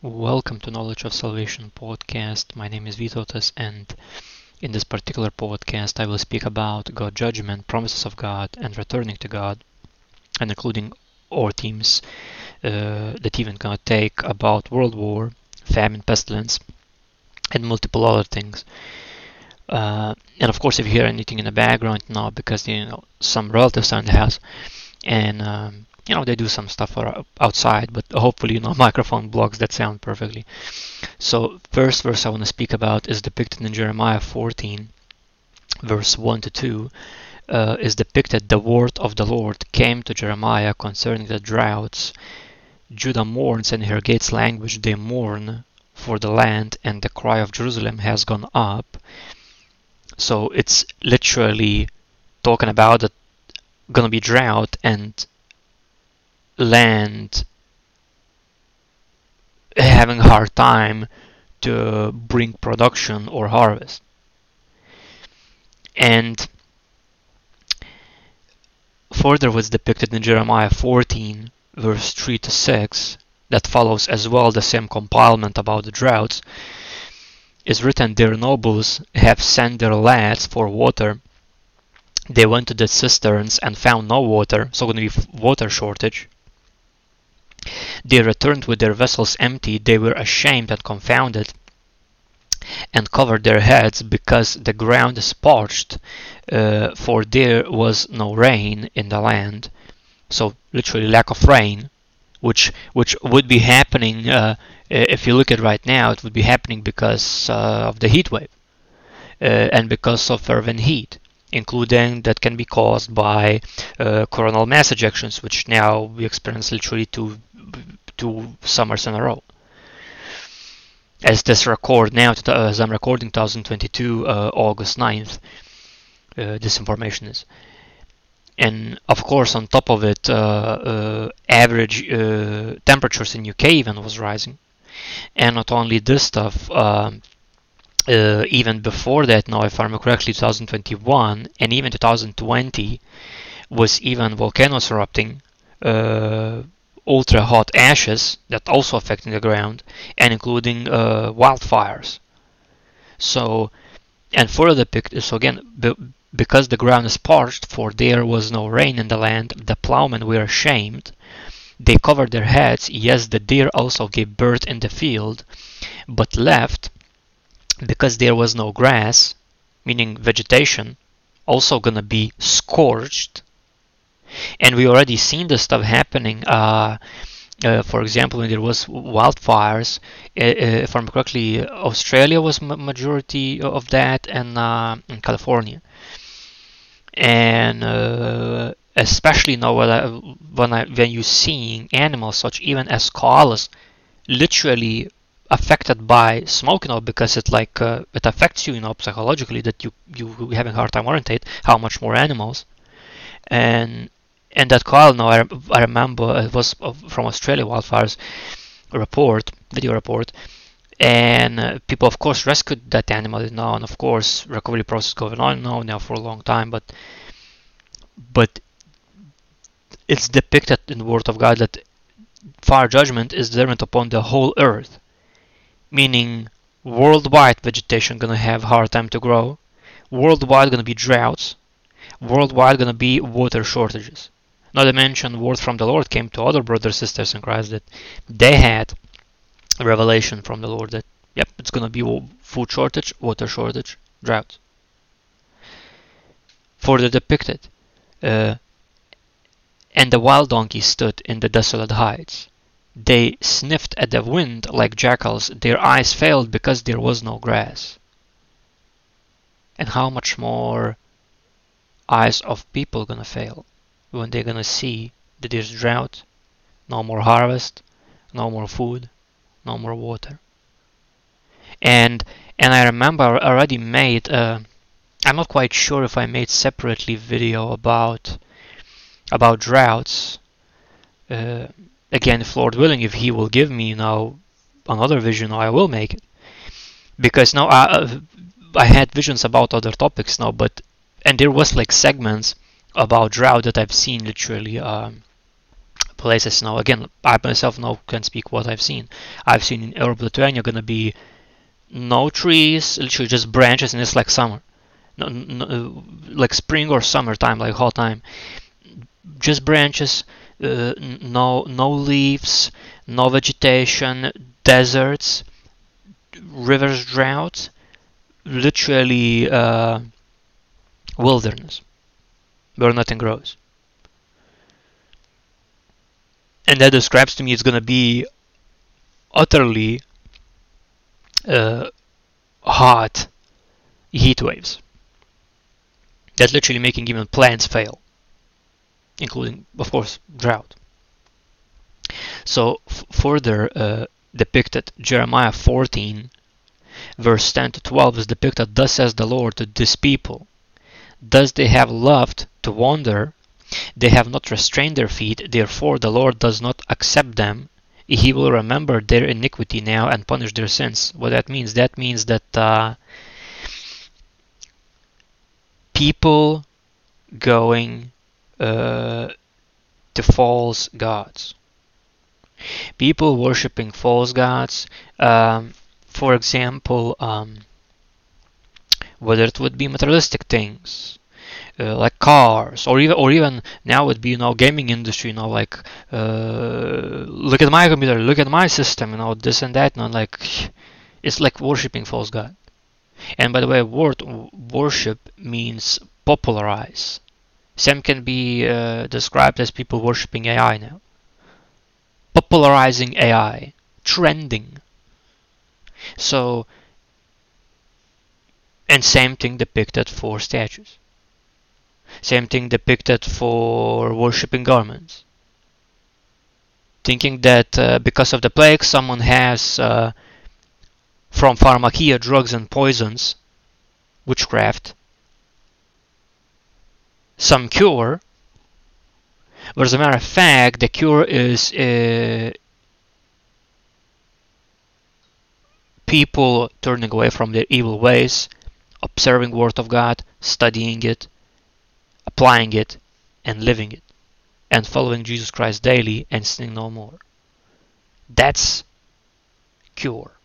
Welcome to Knowledge of Salvation podcast. My name is Vytautas, and in this particular podcast, I will speak about God judgment, promises of God, and returning to God, and including our themes uh, that even gonna take about world war, famine, pestilence, and multiple other things. Uh, and of course, if you hear anything in the background now, because you know some relatives are in the house, and um, you know they do some stuff outside but hopefully you know microphone blocks that sound perfectly. So first verse i want to speak about is depicted in jeremiah 14 verse 1 to 2 uh, is depicted the word of the lord came to jeremiah concerning the droughts. Judah mourns and her gates language they mourn for the land and the cry of jerusalem has gone up. So it's literally talking about that gonna be drought and land having a hard time to bring production or harvest. And further was depicted in Jeremiah 14 verse 3 to 6 that follows as well the same compilement about the droughts. Is written their nobles have sent their lads for water. They went to the cisterns and found no water so going to be water shortage they returned with their vessels empty. They were ashamed and confounded and covered their heads because the ground is parched, uh, for there was no rain in the land. So literally lack of rain, which which would be happening uh, if you look at right now. It would be happening because uh, of the heat wave uh, and because of fervent heat including that can be caused by uh, coronal mass ejections, which now we experience literally two two summers in a row. As this record now, as I'm recording 2022 uh, August 9th, uh, this information is. And of course, on top of it, uh, uh average uh, temperatures in UK even was rising. And not only this stuff, um, uh, even before that, now if I remember correctly, 2021 and even 2020 was even volcanoes erupting, uh, ultra hot ashes that also affecting the ground, and including uh, wildfires. So, and further depicted, so again, be, because the ground is parched, for there was no rain in the land, the plowmen were ashamed. They covered their heads. Yes, the deer also gave birth in the field, but left because there was no grass, meaning vegetation, also gonna be scorched. And we already seen this stuff happening. Uh, uh, for example, when there was wildfires, uh, uh if I'm correctly, Australia was majority of that, and uh, California. And uh, especially now when I, when I when you seeing animals such even as koalas, literally affected by smoke, you know, because it like uh, it affects you, you know, psychologically that you you having a hard time orientate. How much more animals, and and that call now I, I remember it was from Australia wildfires report video report, and uh, people of course rescued that animal you know, and of course recovery process going on now now for a long time, but but it's depicted in the Word of God that fire judgment is determined upon the whole earth meaning worldwide vegetation gonna have hard time to grow, worldwide gonna be droughts, worldwide gonna be water shortages. Not to mention, word from the Lord came to other brothers sisters in Christ that they had revelation from the Lord that yep, it's gonna be food shortage, water shortage, drought. Further depicted, uh, and the wild donkey stood in the desolate heights. They sniffed at the wind like jackals, their eyes failed because there was no grass. And how much more eyes of people gonna fail when they're gonna see that there's drought, no more harvest, no more food, no more water. And and I remember I already made uh, I'm not quite sure if I made separately video about about droughts. Uh, again, if Lord willing, if He will give me now another vision, I will make it. Because now I, uh, I had visions about other topics now, but and there was like segments about drought that I've seen literally um, places now. Again I myself now can speak what I've seen. I've seen in Europe Lithuania gonna be no trees literally just branches and it's like summer. No, no, like spring or summertime like hot time. Just branches uh, no no leaves no vegetation deserts rivers drought literally uh, wilderness where nothing grows and that describes to me it's going to be utterly uh, hot heat waves. That's literally making even plants fail, including, of course, drought. So, further uh, depicted, Jeremiah 14, verse 10 to 12 is depicted, Thus says the Lord to this people, Thus they have loved to wander they have not restrained their feet, therefore the Lord does not accept them. He will remember their iniquity now and punish their sins. What that means? That means that uh, people going uh, to false gods, people worshipping false gods, um, for example, um, whether it would be materialistic things, uh, like cars or even or even now would be you know gaming industry you know like uh, look at my computer look at my system you know this and that you know like it's like worshipping false god. And by the way word worship means popularize same can be uh, described as people worshipping AI now. Popularizing AI trending. So and same thing depicted for statues. Same thing depicted for worshipping garments. Thinking that uh, because of the plague, someone has uh, from pharmakia, drugs and poisons, witchcraft, some cure. But as a matter of fact, the cure is uh, people turning away from their evil ways, observing Word of God, studying it, applying it and living it and following Jesus Christ daily and sinning no more. That's cure.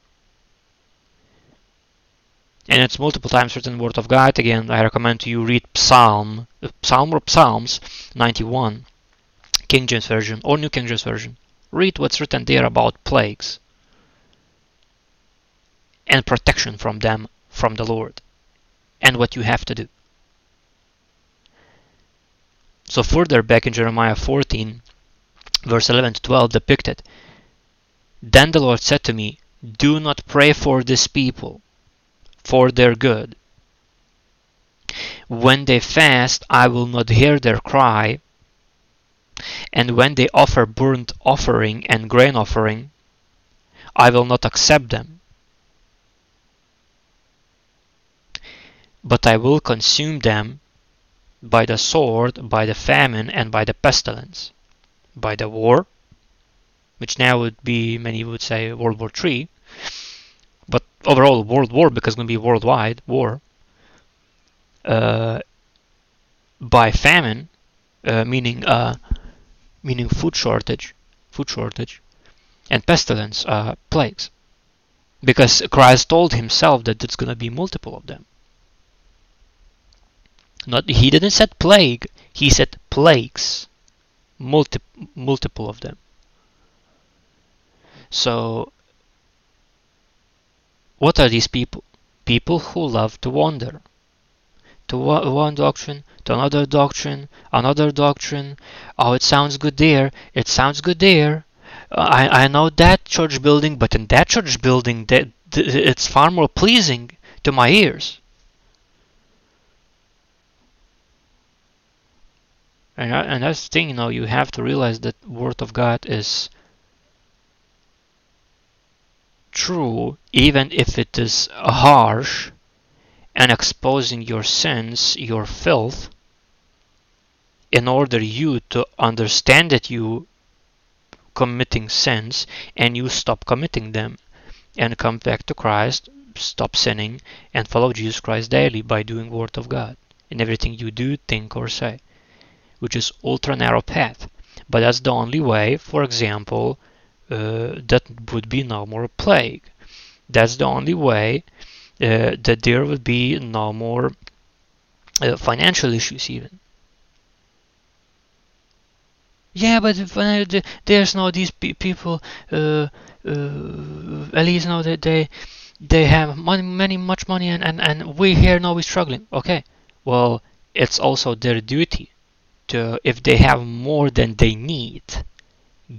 And it's multiple times written Word of God. Again, I recommend to you read Psalm, uh, Psalm or Psalms 91, King James Version or New King James Version. Read what's written there about plagues and protection from them from the Lord and what you have to do. So further back in Jeremiah 14, verse 11 to 12 depicted, Then the Lord said to me, Do not pray for this people, for their good. When they fast, I will not hear their cry, and when they offer burnt offering and grain offering, I will not accept them. But I will consume them by the sword, by the famine, and by the pestilence, by the war, which now would be, many would say, World War III, overall World War because it's going to be worldwide war, uh, by famine, uh, meaning uh, meaning food shortage, food shortage, and pestilence, uh, plagues, because Christ told himself that it's going to be multiple of them. Not he didn't said plague. He said plagues. Multi, multiple of them. So what are these people? People who love to wander. To one doctrine, to another doctrine, another doctrine. Oh, it sounds good there. It sounds good there. I, I know that church building, but in that church building, that it's far more pleasing to my ears. And, and that's the thing, you know, you have to realize that Word of God is true, even if it is harsh and exposing your sins, your filth, in order you to understand that you committing sins and you stop committing them and come back to Christ, stop sinning and follow Jesus Christ daily by doing Word of God in everything you do, think or say which is ultra narrow path. but that's the only way. For example, uh, that would be no more plague. That's the only way uh, that there would be no more uh, financial issues even. Yeah, but uh, there's no these people. Uh, uh, at least know that they they have money, many much money, and and and we here now we're struggling. Okay, well, it's also their duty to if they have more than they need,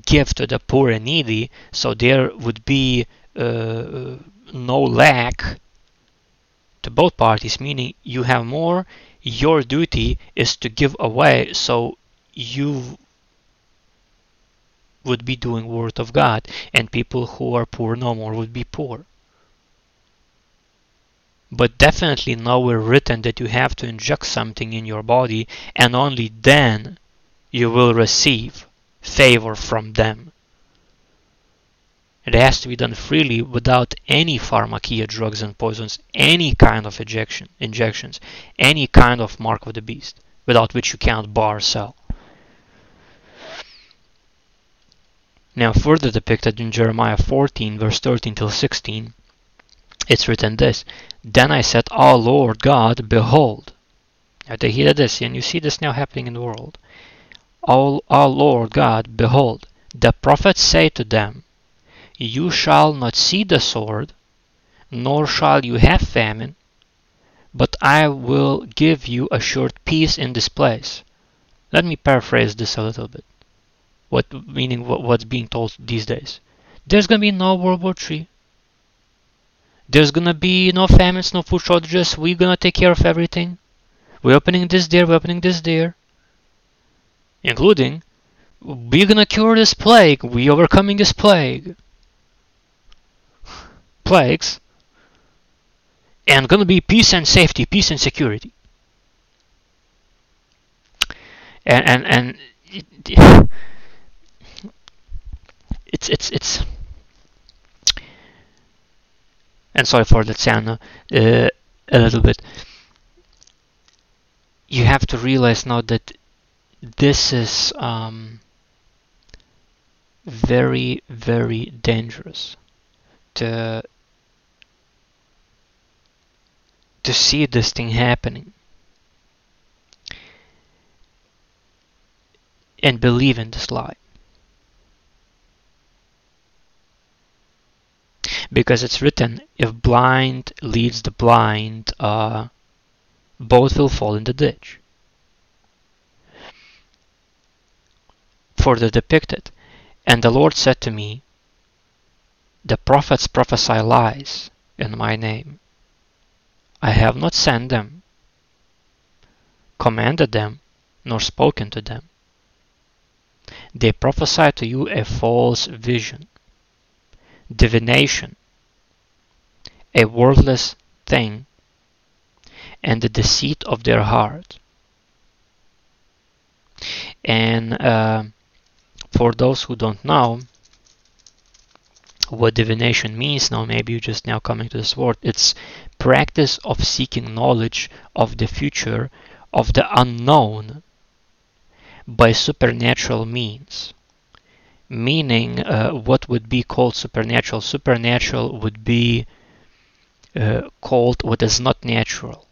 give to the poor and needy, so there would be uh, no lack to both parties. Meaning, you have more. Your duty is to give away, so you would be doing word of God, and people who are poor no more would be poor. But definitely nowhere written that you have to inject something in your body and only then you will receive favor from them. It has to be done freely without any pharmakia drugs and poisons, any kind of injection, injections, any kind of mark of the beast, without which you cannot bar sell. Now further depicted in Jeremiah 14 verse 13 till 16, it's written this, Then I said, O Lord God, behold. Now they hear this, and you see this now happening in the world. O, o Lord God, behold, the prophets say to them, You shall not see the sword, nor shall you have famine, but I will give you a short peace in this place. Let me paraphrase this a little bit what meaning what, what's being told these days. There's gonna be no World War III. There's gonna be no famines, no food shortages. We're gonna take care of everything. We're opening this there, we're opening this there. Including, we're gonna cure this plague, we overcoming this plague. Plagues. And gonna be peace and safety, peace and security. And and and it, it's it's it's and sorry for that sound uh, a little bit you have to realize now that this is um, very very dangerous to to see this thing happening. And believe in this lie. Because it's written if blind leads the blind uh, both will fall in the ditch further depicted. And the lord said to me the prophets prophesy lies in my name. I have not sent them commanded them nor spoken to them. They prophesy to you a false vision divination, a worthless thing, and the deceit of their heart. And uh, for those who don't know what divination means now, maybe you're just now coming to this word, it's practice of seeking knowledge of the future, of the unknown, by supernatural means meaning uh, what would be called supernatural. Supernatural would be uh, called what is not natural.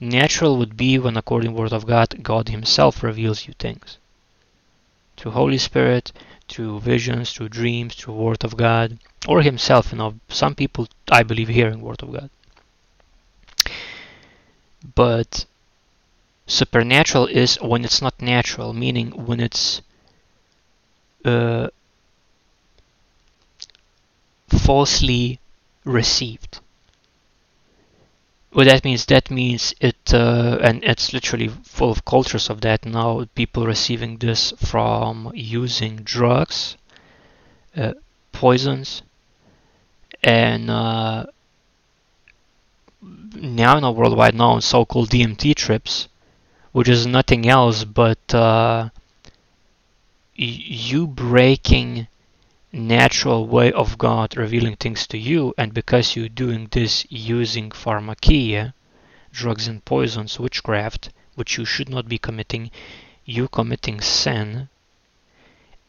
Natural would be when, according to Word of God, God Himself reveals you things. Through Holy Spirit, through visions, through dreams, through Word of God, or Himself. You know, some people, I believe, hearing Word of God. But supernatural is when it's not natural, meaning when it's uh, falsely received. What that means, that means it, uh, and it's literally full of cultures of that now. People receiving this from using drugs, uh, poisons, and uh, now in a worldwide known so-called DMT trips, which is nothing else but uh, you breaking natural way of God revealing things to you, and because you're doing this using pharmakia, drugs and poisons, witchcraft, which you should not be committing, you committing sin,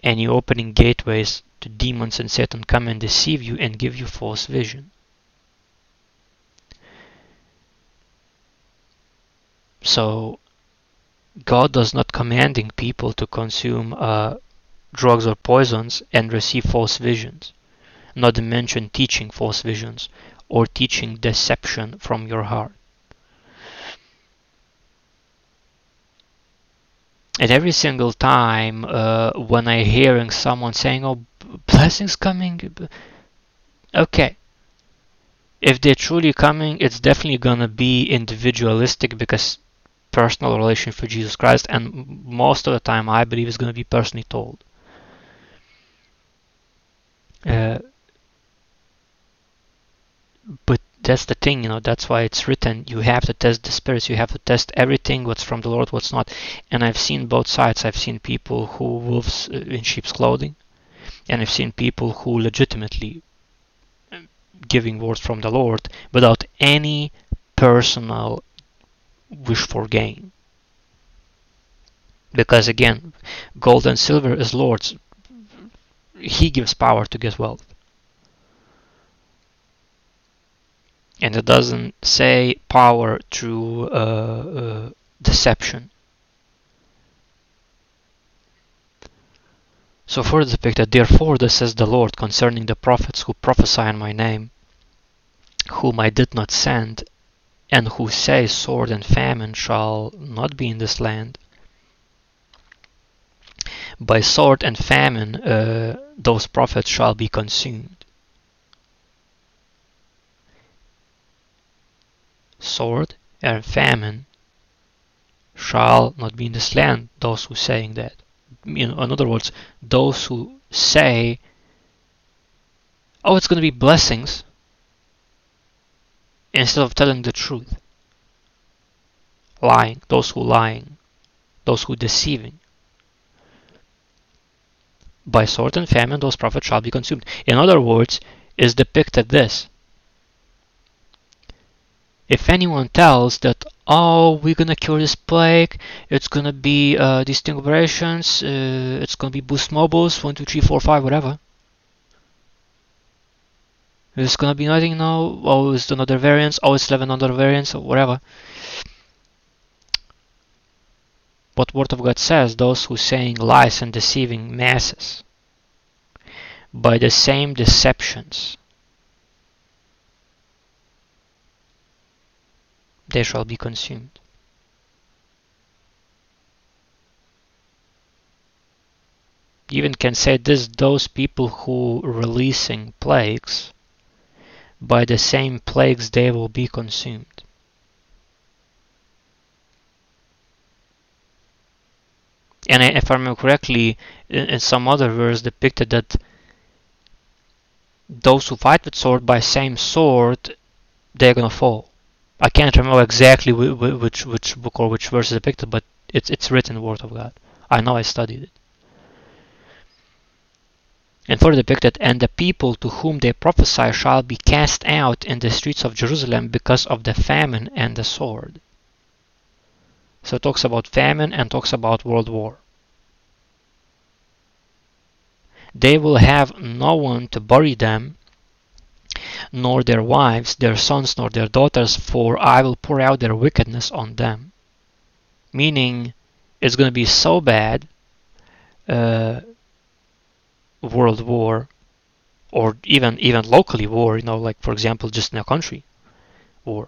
and you opening gateways to demons and Satan come and deceive you and give you false vision. So God does not commanding people to consume uh, drugs or poisons and receive false visions, not to mention teaching false visions or teaching deception from your heart. And every single time uh, when I hearing someone saying, "Oh, blessings coming," okay. If they're truly coming, it's definitely gonna be individualistic because personal relation for Jesus Christ, and most of the time, I believe is gonna be personally told. Uh, but that's the thing, you know, that's why it's written. You have to test the spirits, you have to test everything, what's from the Lord, what's not. And I've seen both sides. I've seen people who wolves uh, in sheep's clothing, and I've seen people who legitimately uh, giving words from the Lord without any personal wish for gain. Because again, gold and silver is Lord's. He gives power to get wealth. and it doesn't say power through uh, uh, deception. So further depicted, therefore this says the Lord concerning the prophets who prophesy in my name, whom I did not send, and who say sword and famine shall not be in this land. By sword and famine uh, those prophets shall be consumed. sword and famine shall not be in this land, those who saying that. In, in other words, those who say, oh, it's going to be blessings, instead of telling the truth. Lying, those who lying, those who deceiving. By sword and famine those prophets shall be consumed. In other words, is depicted this. If anyone tells that oh we're gonna cure this plague it's gonna be uh, these thing operations uh, it's gonna be boost mobiles one two three four five whatever. It's gonna be nothing now oh it's another variance oh it's 11 other variants or whatever but word of god says those who saying lies and deceiving masses by the same deceptions they shall be consumed. even can say this those people who releasing plagues by the same plagues they will be consumed and if I remember correctly in some other verse depicted that those who fight with sword by same sword they're gonna fall I can't remember exactly which which book or which verse is depicted, but it's it's written Word of God. I know I studied it. And further depicted, and the people to whom they prophesy shall be cast out in the streets of Jerusalem because of the famine and the sword. So it talks about famine and talks about world war. They will have no one to bury them, nor their wives, their sons, nor their daughters, for I will pour out their wickedness on them. Meaning, it's going to be so bad, uh, world war, or even even locally war. You know, like for example, just in a country war.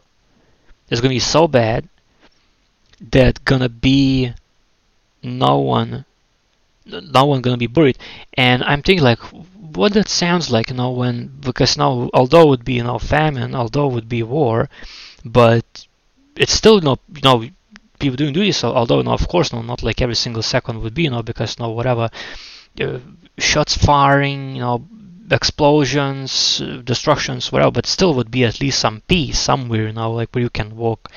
It's going to be so bad that gonna be no one no one gonna be buried and i'm thinking like what that sounds like, you know, when because now although it would be you know famine, although it would be war, but it's still you know you know people doing. So although no, of course no, not like every single second would be you know because no whatever uh, shots firing, you know explosions, uh, destructions, whatever, but still would be at least some peace somewhere, you know, like where you can walk,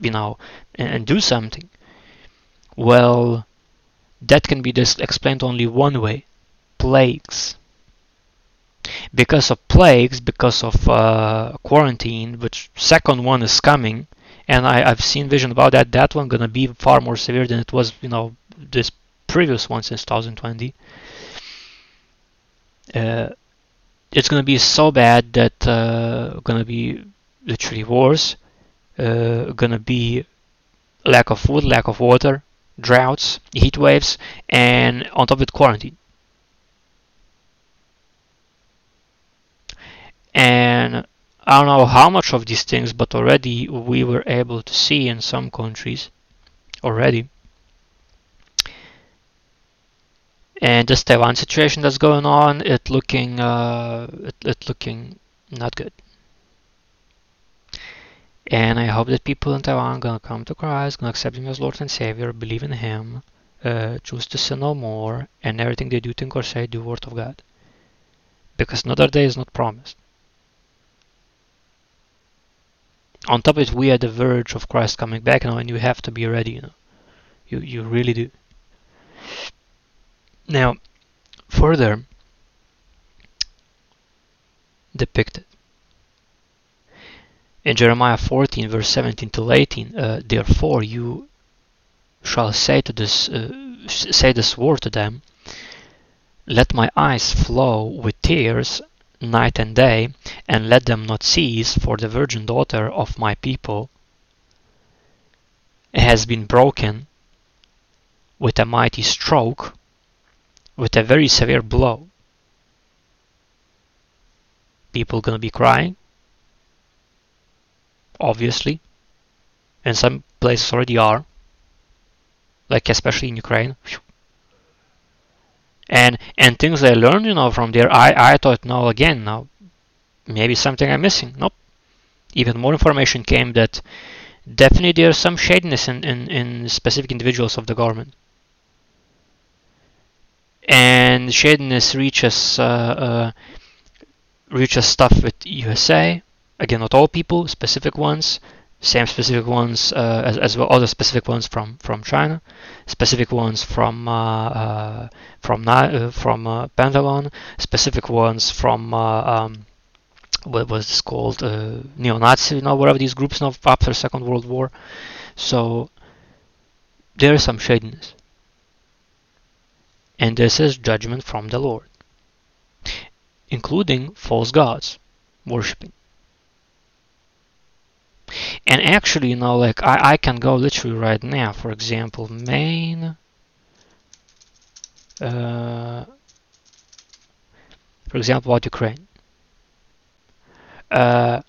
you know, and, and do something. Well, that can be just explained only one way plagues because of plagues, because of uh, quarantine, which second one is coming, and I, have seen vision about that. That one gonna be far more severe than it was, you know, this previous one since 2020. uh, it's gonna be so bad that uh, gonna be literally wars, uh, gonna be lack of food, lack of water, droughts, heat waves, and on top of it quarantine. And I don't know how much of these things, but already we were able to see in some countries already. And this Taiwan situation that's going on, it looking, uh, it, it looking not good. And I hope that people in Taiwan gonna come to Christ, gonna accept Him as Lord and Savior, believe in Him, uh, choose to sin no more, and everything they do, think or say, do Word of God. Because another day is not promised. On top of it, we are the verge of Christ coming back now, and you have to be ready. You know, you you really do. Now, further depicted in Jeremiah 14, verse 17 to 18, uh, therefore you shall say to this uh, say this word to them, let my eyes flow with tears night and day, and let them not cease, for the virgin daughter of my people has been broken with a mighty stroke, with a very severe blow. People gonna be crying, obviously, and some places already are, like especially in Ukraine. And and things I learned, you know, from there, I I thought, no, again, now maybe something I'm missing. Nope. Even more information came that definitely there's some shadiness in, in, in specific individuals of the government. And shadiness reaches uh, uh, reaches stuff with USA. Again, not all people, specific ones. Same specific ones uh, as, as well, other specific ones from from China, specific ones from uh, uh, from uh, from Pentagon, specific ones from um, what was this called uh, neo-Nazi, you know, whatever these groups now after Second World War. So there is some shadiness, and this is judgment from the Lord, including false gods worshipping. And actually, you know, like I, I can go literally right now. For example, main. Uh, for example, about Ukraine uh,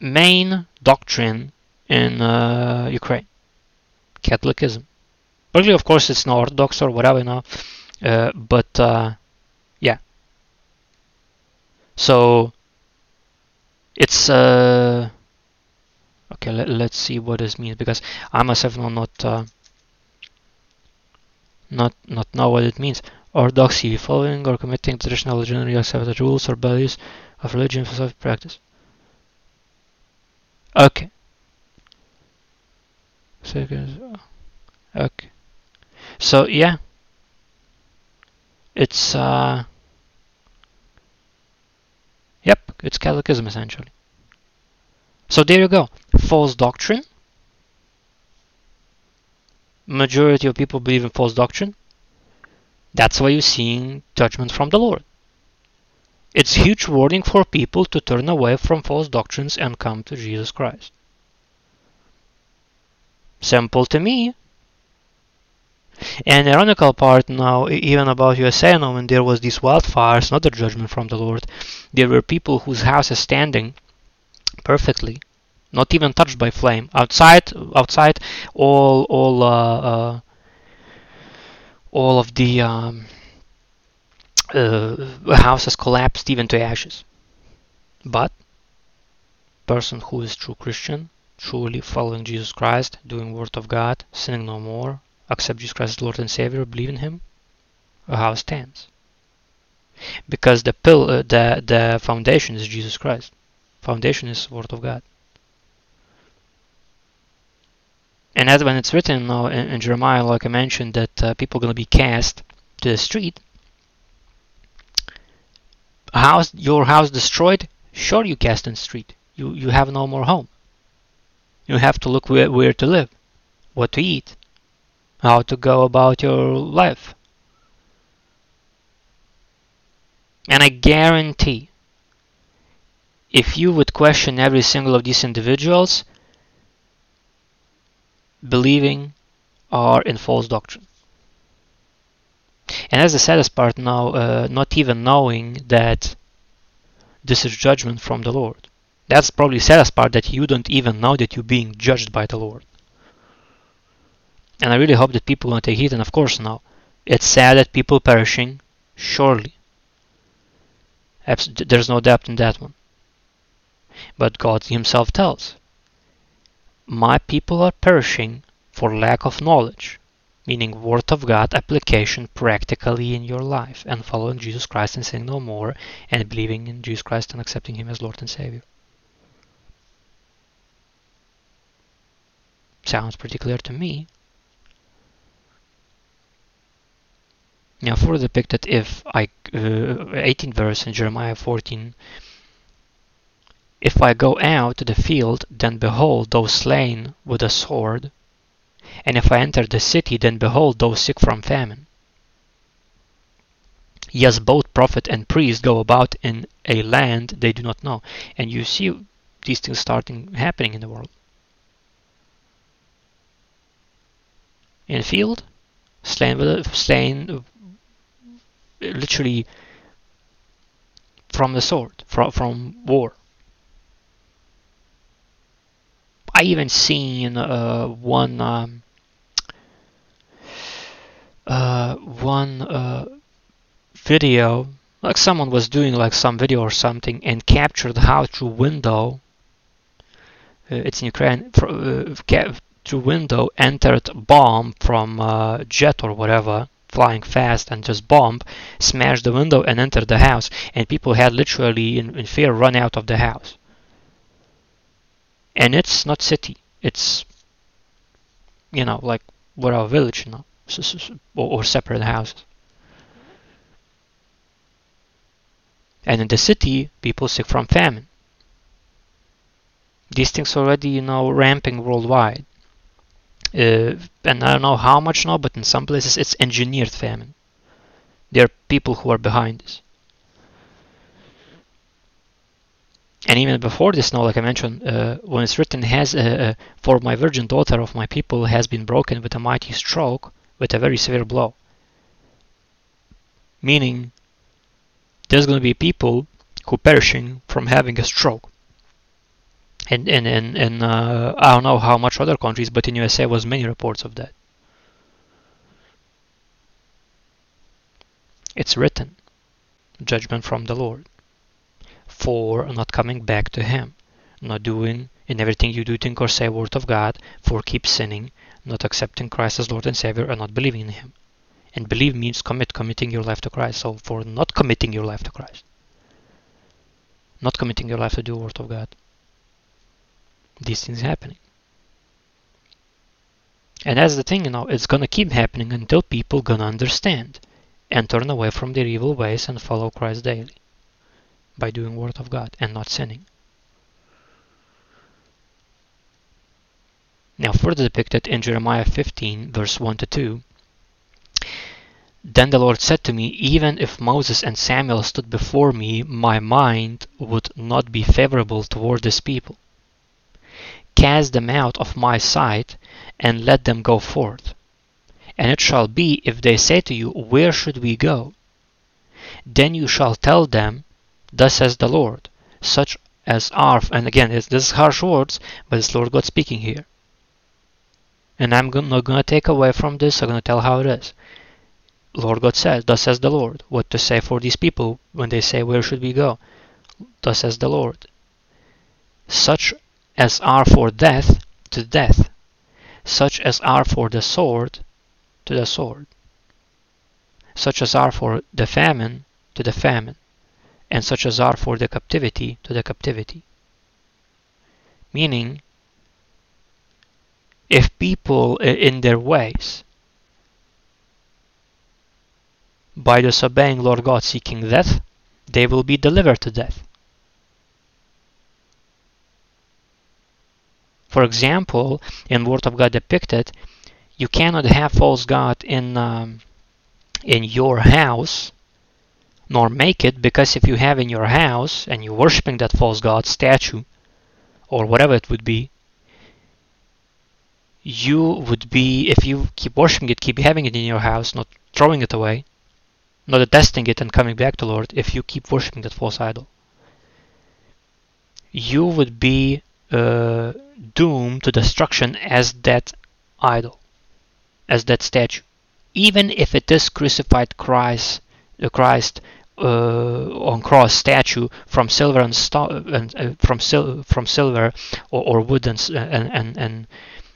main doctrine in uh, Ukraine, Catholicism. Partly, of course, it's not Orthodox or whatever now, uh, but uh, yeah. So uh, okay. Let, let's see what this means because I myself know not uh, not not know what it means orthodoxy, following or committing traditional generally accepted rules or values of religion philosophy practice. Okay. Okay. So yeah, it's uh, yep, it's Catholicism essentially. So there you go, false doctrine. Majority of people believe in false doctrine. That's why you're seeing judgment from the Lord. It's huge warning for people to turn away from false doctrines and come to Jesus Christ. Simple to me. And ironical part now, even about USA now, when there was these wildfires, another judgment from the Lord, there were people whose house is standing perfectly, not even touched by flame. Outside, outside, all all uh, uh, all of the um, uh, houses collapsed even to ashes. But person who is true Christian, truly following Jesus Christ, doing Word of God, sinning no more, accept Jesus Christ as Lord and Savior, believe in Him, a house stands. Because the pill, uh, the the foundation is Jesus Christ. Foundation is Word of God. And as when it's written now in, in Jeremiah, like I mentioned, that uh, people are going to be cast to the street. House, your house destroyed? Sure, you cast in street. You you have no more home. You have to look where, where to live, what to eat, how to go about your life. And I guarantee, if you would question every single of these individuals, believing are in false doctrine. And that's the saddest part now, uh, not even knowing that this is judgment from the Lord. That's probably saddest part that you don't even know that you're being judged by the Lord. And I really hope that people will take heed, and of course now. It's sad that people perishing, surely. There's no doubt in that one. But God Himself tells, My people are perishing for lack of knowledge, meaning Word of God application practically in your life, and following Jesus Christ and saying no more, and believing in Jesus Christ and accepting Him as Lord and Savior. Sounds pretty clear to me. Now further depicted if I uh, 18 verse in Jeremiah 14 If I go out to the field then behold those slain with a sword. And if I enter the city then behold those sick from famine. Yes both prophet and priest go about in a land they do not know. And you see these things starting happening in the world. In field slain with slain literally from the sword, from, from war. I even seen uh, one um, uh, one uh, video, like someone was doing like some video or something, and captured how through window. Uh, it's in Ukraine. Through window entered bomb from uh, jet or whatever flying fast and just bomb, smash the window and enter the house. And people had literally, in, in fear, run out of the house. And it's not city. It's, you know, like what our village, you know, or, or separate houses. And in the city, people sick from famine. These things already, you know, ramping worldwide. Uh, and I don't know how much now, but in some places it's engineered famine. There are people who are behind this. And even before this now, like I mentioned, uh, when it's written, has uh, for my virgin daughter of my people has been broken with a mighty stroke, with a very severe blow. Meaning, there's going to be people who perishing from having a stroke and and and, and uh, I don't know how much other countries, but in USA was many reports of that. It's written, judgment from the Lord, for not coming back to Him, not doing in everything you do think or say word of God, for keep sinning, not accepting Christ as Lord and Savior, and not believing in Him. And believe means commit, committing your life to Christ. So for not committing your life to Christ, not committing your life to do word of God these things happening. And that's the thing, you know, it's gonna keep happening until people gonna understand and turn away from their evil ways and follow Christ daily by doing word of God and not sinning. Now further depicted in Jeremiah 15 verse 1 to 2 Then the Lord said to me, Even if Moses and Samuel stood before me, my mind would not be favorable toward this people cast them out of my sight, and let them go forth. And it shall be, if they say to you, Where should we go? Then you shall tell them, Thus says the Lord, such as are, and again, this is harsh words, but it's Lord God speaking here. And I'm not going to take away from this, I'm going to tell how it is. Lord God says, Thus says the Lord, what to say for these people when they say, Where should we go? Thus says the Lord. Such as are for death to death, such as are for the sword to the sword, such as are for the famine to the famine, and such as are for the captivity to the captivity. Meaning, if people in their ways, by disobeying Lord God seeking death, they will be delivered to death. For example, in Word of God depicted, you cannot have false God in um, in your house nor make it, because if you have in your house and you're worshiping that false god statue, or whatever it would be, you would be, if you keep worshiping it, keep having it in your house, not throwing it away, not detesting it and coming back to Lord, if you keep worshiping that false idol, you would be uh, doomed to destruction as that idol, as that statue, even if it is crucified Christ, uh, Christ uh, on cross statue from silver and, stone and uh, from sil- from silver or, or wood and, and and and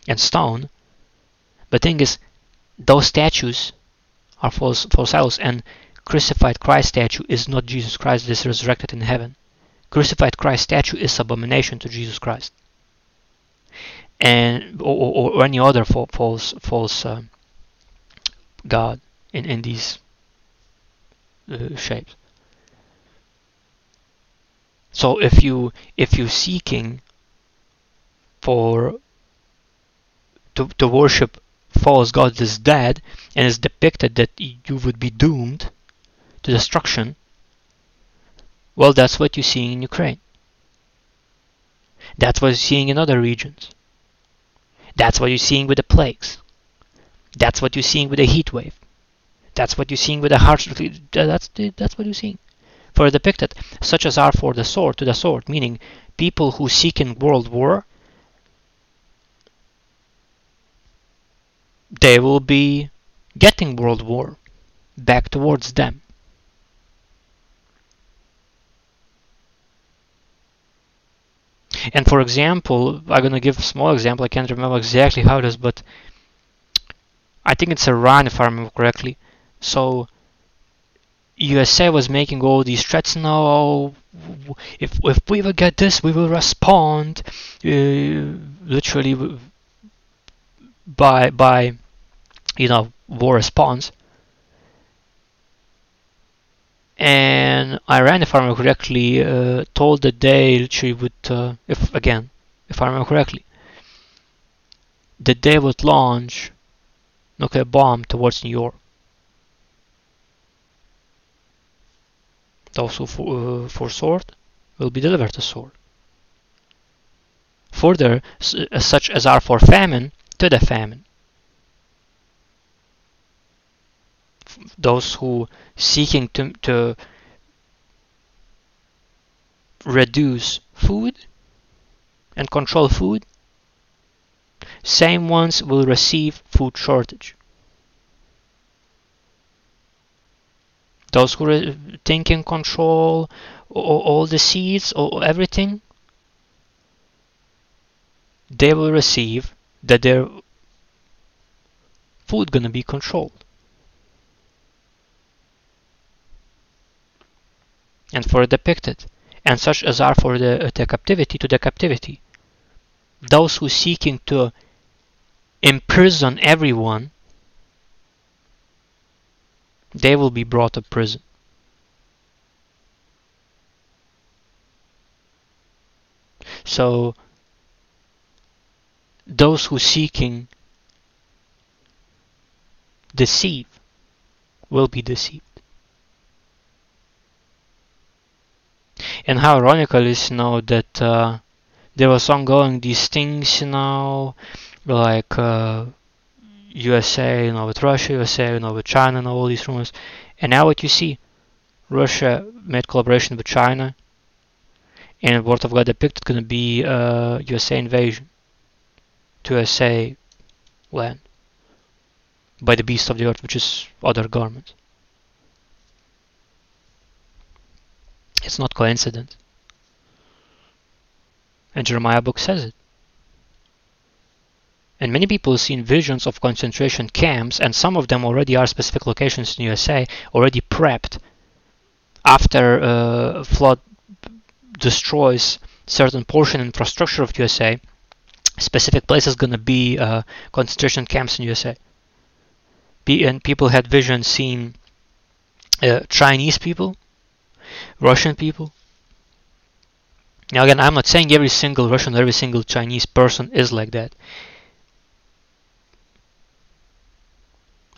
and stone. The thing is, those statues are false false and crucified Christ statue is not Jesus Christ that is resurrected in heaven. Crucified Christ statue is abomination to Jesus Christ, and or, or any other false false uh, god in in these uh, shapes. So if you if you're seeking for to, to worship false gods is dead and it's depicted that you would be doomed to destruction, well that's what you're seeing in Ukraine. That's what you're seeing in other regions. That's what you're seeing with the plagues. That's what you're seeing with the heat wave. That's what you're seeing with the harsh. Uh, that's that's what you're seeing. For depicted, such as are for the sword to the sword, meaning people who seek in world war, they will be getting world war back towards them. And for example, I'm gonna give a small example. I can't remember exactly how it is, but I think it's Iran, if I remember correctly. So USA was making all these threats. No, if if we will get this, we will respond. Uh, literally by by you know war response. And Iran, if I remember correctly, uh, told that they literally would, uh, if again, if I remember correctly, that they would launch nuclear bomb towards New York. Those who for, uh, for sword will be delivered a sword. Further, uh, such as are for famine, to the famine. Those who seeking to, to reduce food and control food, same ones will receive food shortage. Those who are taking control all the seeds or everything they will receive that their food gonna be controlled. And for depicted and such as are for the, uh, the captivity to the captivity. Those who seeking to imprison everyone they will be brought to prison. So those who seeking deceive will be deceived. And how ironical is now that uh, there was ongoing these things you know like uh, USA, you know, with Russia, USA, you know, with China, and all these rumors. And now what you see, Russia made collaboration with China, and Word of God depicted going to be uh, USA invasion to USA land by the beast of the earth, which is other government. It's not coincidence. And Jeremiah book says it. And many people have seen visions of concentration camps, and some of them already are specific locations in USA, already prepped after uh, flood destroys certain portion infrastructure of USA. Specific places gonna be uh, concentration camps in USA. and people had visions seeing uh, Chinese people, Russian people. Now again, I'm not saying every single Russian, every single Chinese person is like that.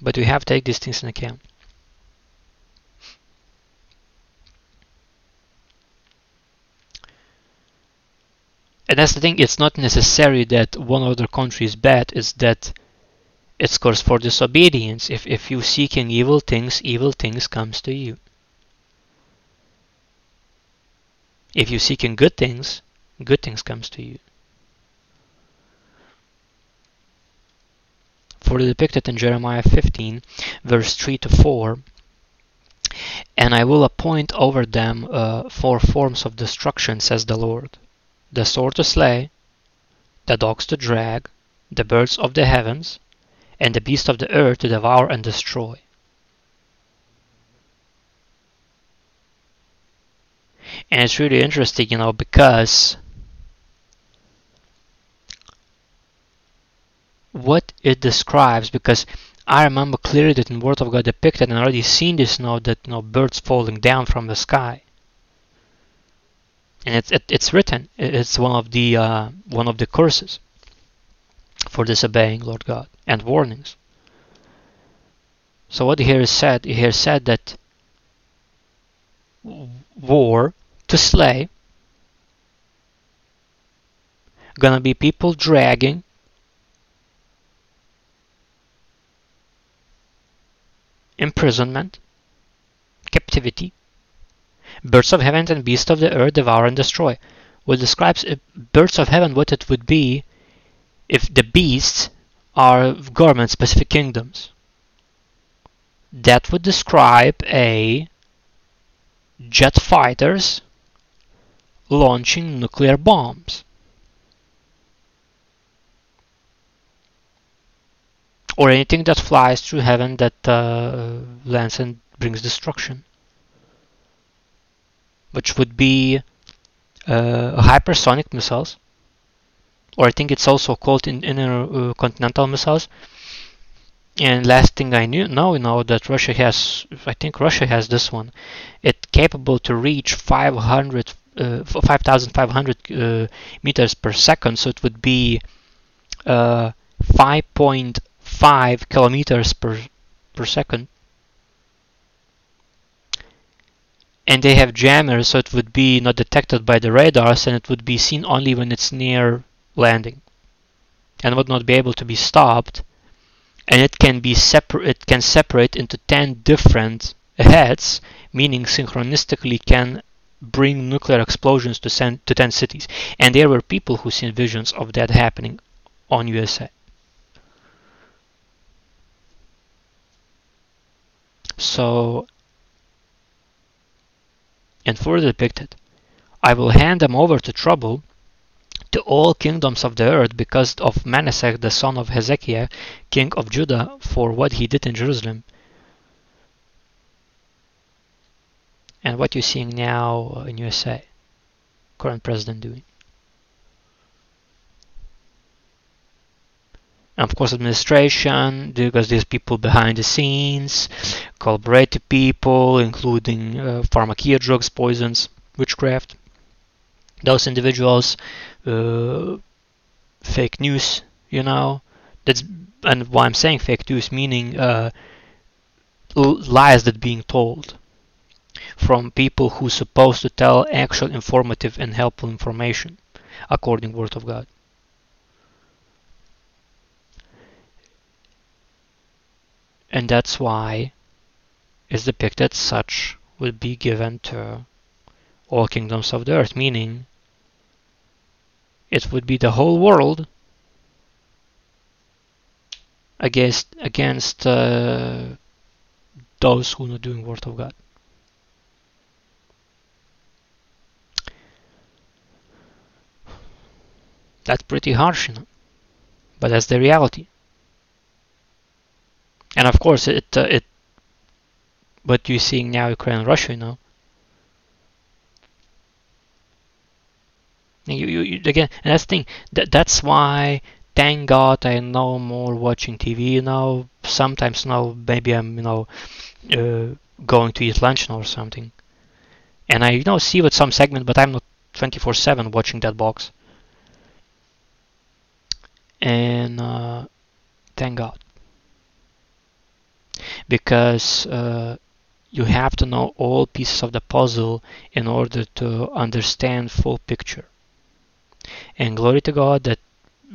but we have to take these things into account. And that's the thing, it's not necessary that one other country is bad, it's that it's course for disobedience. If, if you're seeking evil things, evil things comes to you. If you're seeking good things, good things comes to you. For depicted in Jeremiah 15, verse 3 to 4, and I will appoint over them uh, four forms of destruction, says the Lord the sword to slay, the dogs to drag, the birds of the heavens, and the beasts of the earth to devour and destroy. And it's really interesting, you know, because what it describes, because I remember clearly that in the Word of God depicted and already seen this now that you know birds falling down from the sky. And it's it, it's written. It's one of the uh, one of the curses for disobeying Lord God and warnings. So what here is said, here is said that war to slay gonna be people dragging imprisonment captivity birds of heaven and beasts of the earth devour and destroy what describes birds of heaven what it would be if the beasts are government specific kingdoms that would describe a jet fighters launching nuclear bombs. or anything that flies through heaven that uh, lands and brings destruction, which would be uh, hypersonic missiles, or I think it's also called in intercontinental uh, missiles. And last thing I knew now now that Russia has, I think Russia has this one. It's capable to reach 500, uh, 5,500 uh, meters per second, so it would be uh, 5. 5 kilometers per, per second. And they have jammers, so it would be not detected by the radars and it would be seen only when it's near landing and would not be able to be stopped. And it can be separate, it can separate into 10 different heads, meaning synchronistically can bring nuclear explosions to, send, to 10 cities. And there were people who seen visions of that happening on USA. So, and further depicted, I will hand them over to trouble to all kingdoms of the earth because of Manasseh the son of Hezekiah, king of Judah, for what he did in Jerusalem and what you're seeing now in USA, current president doing. Of course, administration, because there's people behind the scenes, collaborative people, including uh, pharmakia drugs, poisons, witchcraft. Those individuals, uh, fake news, you know. That's and why I'm saying fake news, meaning uh, lies that being told from people who supposed to tell actual informative and helpful information according word of God. And that's why is depicted such will be given to all kingdoms of the earth, meaning it would be the whole world against against uh, those who are not doing word of God. That's pretty harsh, you know. But that's the reality. And of course, it uh, it what you're seeing now, Ukraine and Russia, you know. You, you, you, again, and that's the thing. That, that's why, thank God, I know more watching TV. You know, sometimes now maybe I'm, you know, uh, going to eat lunch now or something, and I, you know, see with some segment, but I'm not 24/7 watching that box and uh, thank God because uh, you have to know all pieces of the puzzle in order to understand full picture And glory to God that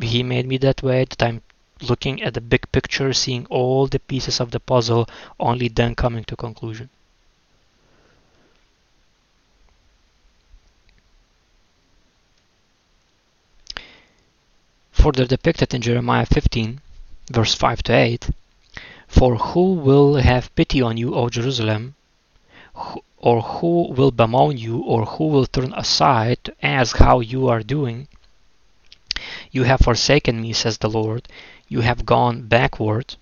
He made me that way, that I'm looking at the big picture, seeing all the pieces of the puzzle, only then coming to conclusion. Further depicted in Jeremiah 15, verse 5 to 8 For who will have pity on you, O Jerusalem? Or who will bemoan you, or who will turn aside to ask how you are doing? You have forsaken me, says the Lord. You have gone backward.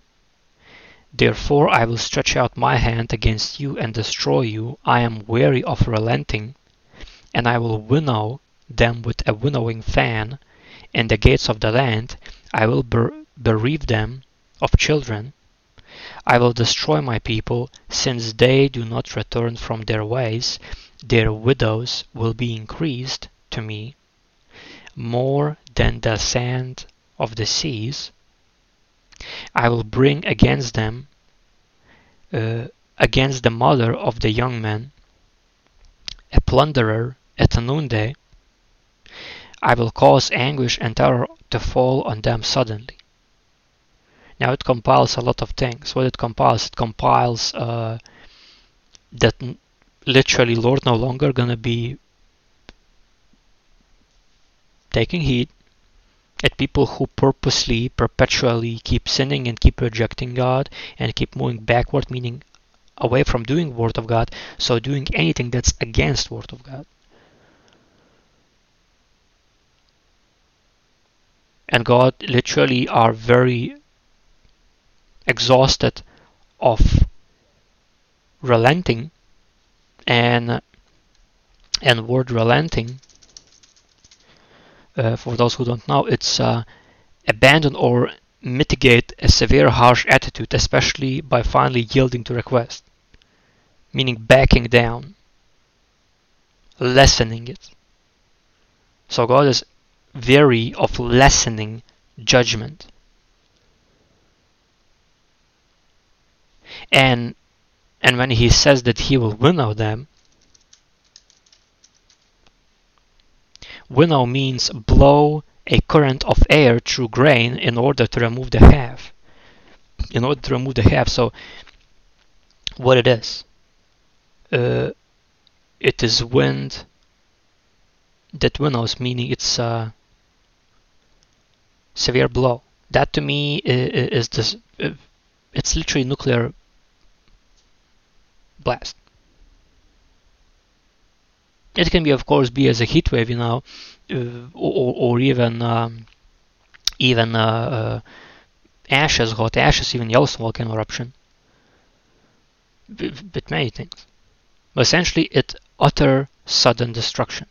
Therefore I will stretch out my hand against you and destroy you. I am weary of relenting, and I will winnow them with a winnowing fan in the gates of the land, I will bereave them of children. I will destroy my people, since they do not return from their ways. Their widows will be increased to me more than the sand of the seas. I will bring against them, uh, against the mother of the young men, a plunderer at noonday, I will cause anguish and terror to fall on them suddenly. Now it compiles a lot of things. What it compiles, it compiles uh, that literally Lord no longer gonna be taking heed at people who purposely, perpetually keep sinning and keep rejecting God and keep moving backward, meaning away from doing Word of God, so doing anything that's against Word of God. and God literally are very exhausted of relenting and and word relenting uh, for those who don't know it's uh, abandon or mitigate a severe harsh attitude especially by finally yielding to request meaning backing down lessening it so God is weary of lessening judgment. And and when he says that he will winnow them, winnow means blow a current of air through grain in order to remove the half. In order to remove the half. So what it is, uh, it is wind that winnows, meaning it's a severe blow. That to me is this. It's literally nuclear blast. It can be, of course, be as a heat wave, you know, uh, or, or even um, even uh, uh, ashes, hot ashes, even Yellowstone volcano eruption. With many things. But essentially, it utter sudden destruction.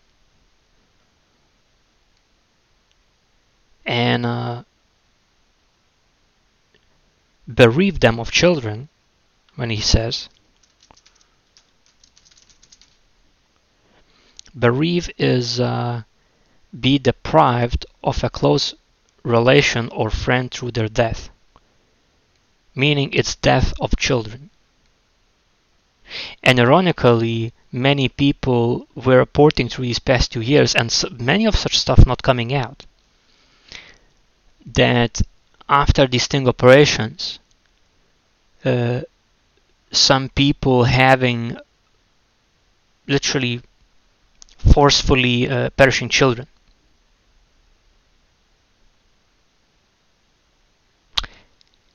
and uh, bereave them of children when he says bereave is uh, be deprived of a close relation or friend through their death meaning it's death of children. And ironically many people were reporting through these past two years and so many of such stuff not coming out that after these sting operations, uh, some people having literally forcefully uh, perishing children.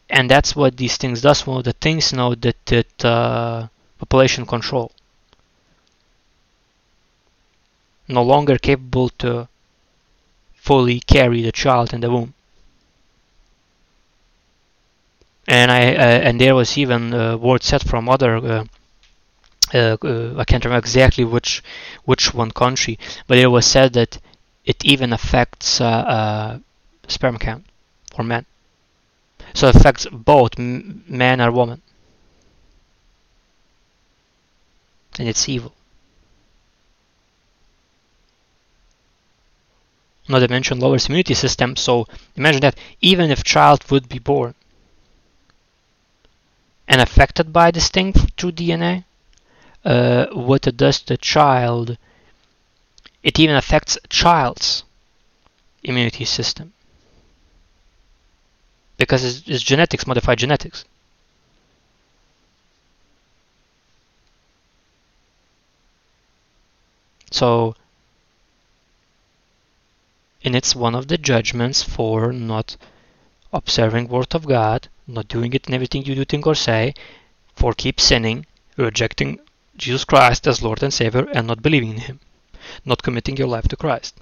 And that's what these things does. One of the things now that that uh, population control no longer capable to fully carry the child in the womb. and I uh, and there was even uh, word set from other uh, uh, uh, I can't remember exactly which which one country, but it was said that it even affects uh, sperm count for men. So it affects both man or woman, and it's evil. Not to mention lower immunity system. So imagine that even if child would be born and affected by this thing through DNA, uh, what it does to the child, it even affects child's immunity system. Because it's, it's genetics modified genetics. So and it's one of the judgments for not observing word of God, not doing it in everything you do, think or say, for keep sinning, rejecting Jesus Christ as Lord and Savior, and not believing in Him, not committing your life to Christ.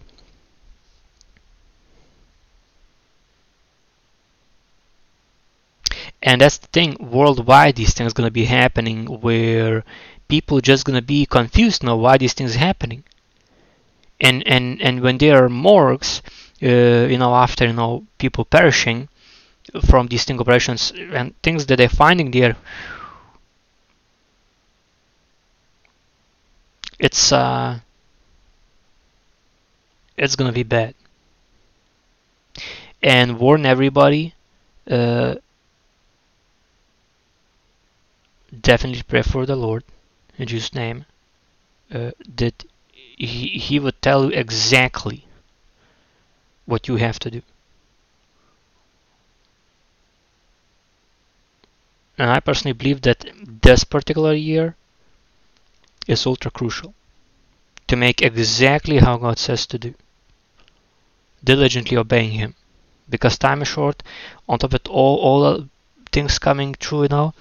And that's the thing, worldwide these things gonna be happening where people just gonna be confused now why these things happening and and and when there are morgues, uh, you know, after you know people perishing from these sting operations and things that they're finding there, it's uh, it's gonna be bad. And warn everybody. Uh, definitely pray for the Lord in Jesus' name. Uh, that he, he would tell you exactly what you have to do. And I personally believe that this particular year is ultra crucial to make exactly how God says to do, diligently obeying Him, because time is short. On top of it, all all things coming true, know,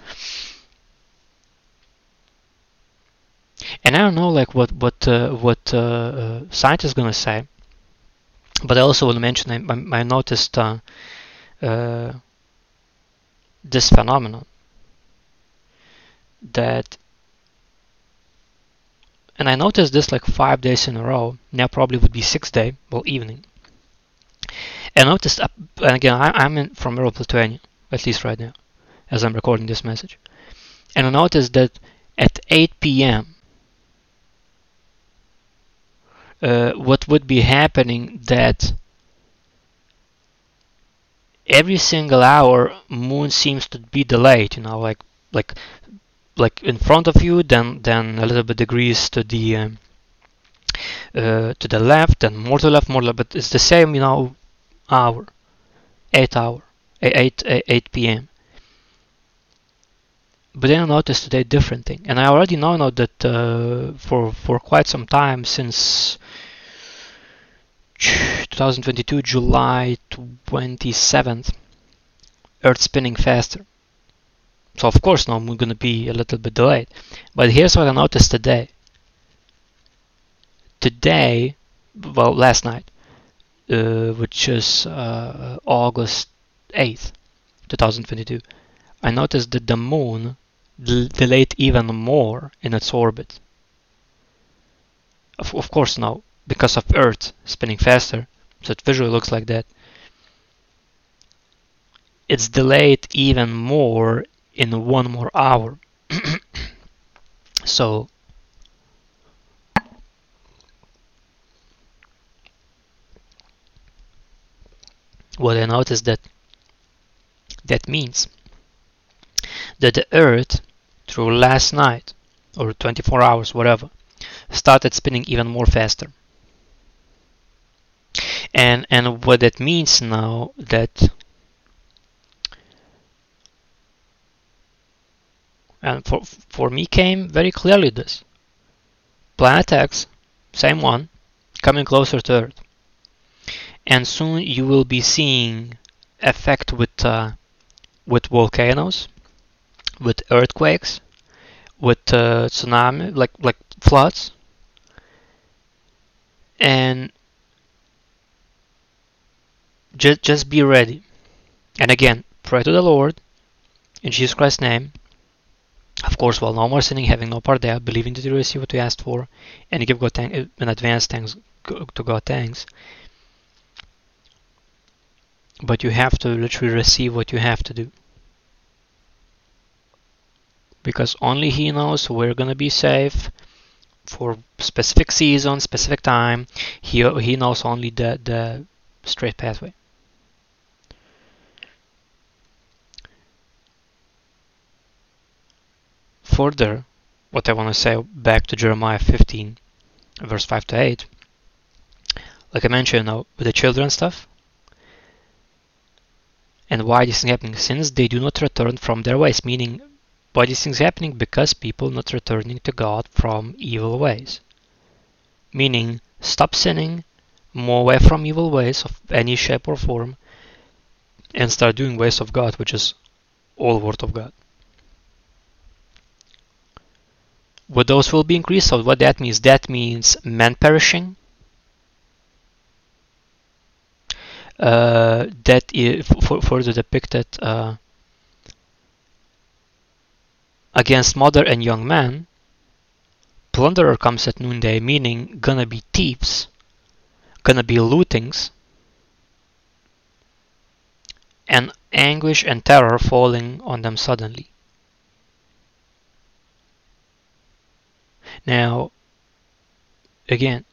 and I don't know like what what uh, what uh, uh, scientists gonna say, but I also want to mention I, I noticed uh, uh, this phenomenon that, and I noticed this like five days in a row. Now probably would be six day, well evening. And I noticed, and again I, am in from Europe, Lithuania, at least right now, as I'm recording this message, and I noticed that at 8 p.m uh, what would be happening that every single hour moon seems to be delayed you know like like like in front of you then then a little bit degrees to the um, uh, to the left and more to the left more left but it's the same you know hour 8 hour 8 8, 8 p.m but then I noticed today different thing and I already know, know that uh, for for quite some time since 2022 July 27th Earth spinning faster so of course now we're gonna be a little bit delayed but here's what I noticed today today well last night uh, which is uh, August 8th 2022 I noticed that the moon delayed even more in its orbit of, of course now because of Earth spinning faster, so it visually looks like that. It's delayed even more in one more hour. so what I noticed that that means that the Earth through last night or 24 hours whatever started spinning even more faster and and what that means now that and for for me came very clearly this planet X same one coming closer to Earth and soon you will be seeing effect with uh, with volcanoes with earthquakes with uh, tsunami like like floods and just, just be ready. And again, pray to the Lord in Jesus Christ's name. Of course, while no more sinning, having no part there, believing that you receive what you asked for, and you give God thanks uh, in advance thanks to God thanks. But you have to literally receive what you have to do. Because only He knows we're gonna be safe for specific season, specific time. He He knows only the the straight pathway. Further, what I want to say back to Jeremiah 15, verse 5 to 8, like I mentioned, you know, with the children stuff. And why this is happening? Since they do not return from their ways, meaning why this is happening? Because people not returning to God from evil ways. Meaning, stop sinning, move away from evil ways of any shape or form, and start doing ways of God, which is all Word of God. What those will be increased, so what that means? That means men perishing. Uh, that is for, further depicted uh, against mother and young man. Plunderer comes at noonday, meaning gonna be thieves, gonna be lootings, and anguish and terror falling on them suddenly. Now, again,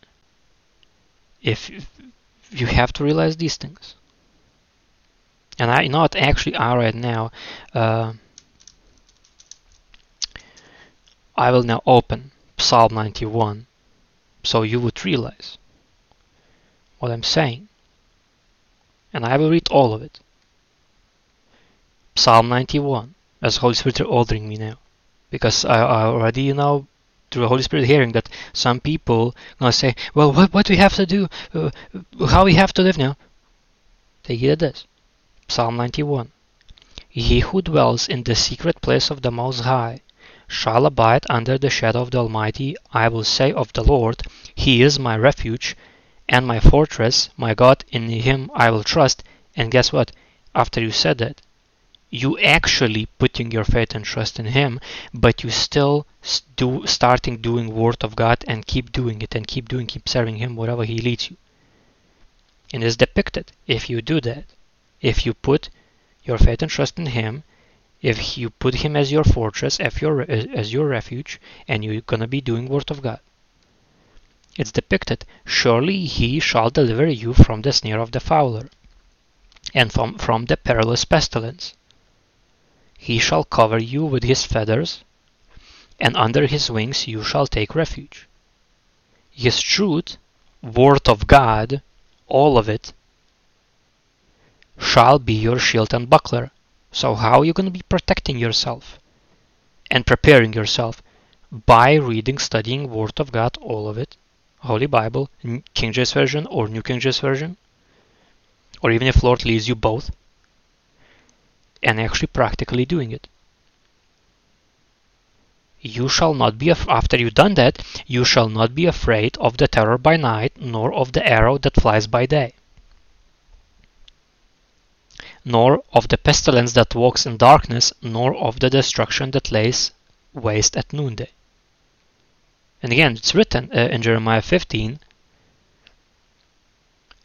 if you have to realize these things, and I not actually are right now, uh, I will now open Psalm 91 so you would realize what I'm saying. And I will read all of it. Psalm 91, as Holy Spirit are ordering me now. Because I, I already, you know, through the Holy Spirit hearing that some people gonna say, well, what, what we have to do, uh, how we have to live now. They hear this. Psalm 91. He who dwells in the secret place of the Most High shall abide under the shadow of the Almighty. I will say of the Lord, He is my refuge and my fortress, my God, in Him I will trust. And guess what? After you said that, you actually putting your faith and trust in him but you still do starting doing word of god and keep doing it and keep doing keep serving him wherever he leads you. And it's depicted. If you do that if you put your faith and trust in him if you put him as your fortress as your as your refuge and you're gonna be doing word of god. It's depicted surely he shall deliver you from the snare of the fowler and from, from the perilous pestilence he shall cover you with his feathers, and under his wings you shall take refuge. His truth, word of God, all of it, shall be your shield and buckler. So how are you going to be protecting yourself and preparing yourself? By reading, studying Word of God, all of it, Holy Bible, King James Version or New King James Version, or even if Lord leads you both, and actually practically doing it. You shall not be, after you've done that, you shall not be afraid of the terror by night, nor of the arrow that flies by day, nor of the pestilence that walks in darkness, nor of the destruction that lays waste at noonday. And again, it's written uh, in Jeremiah 15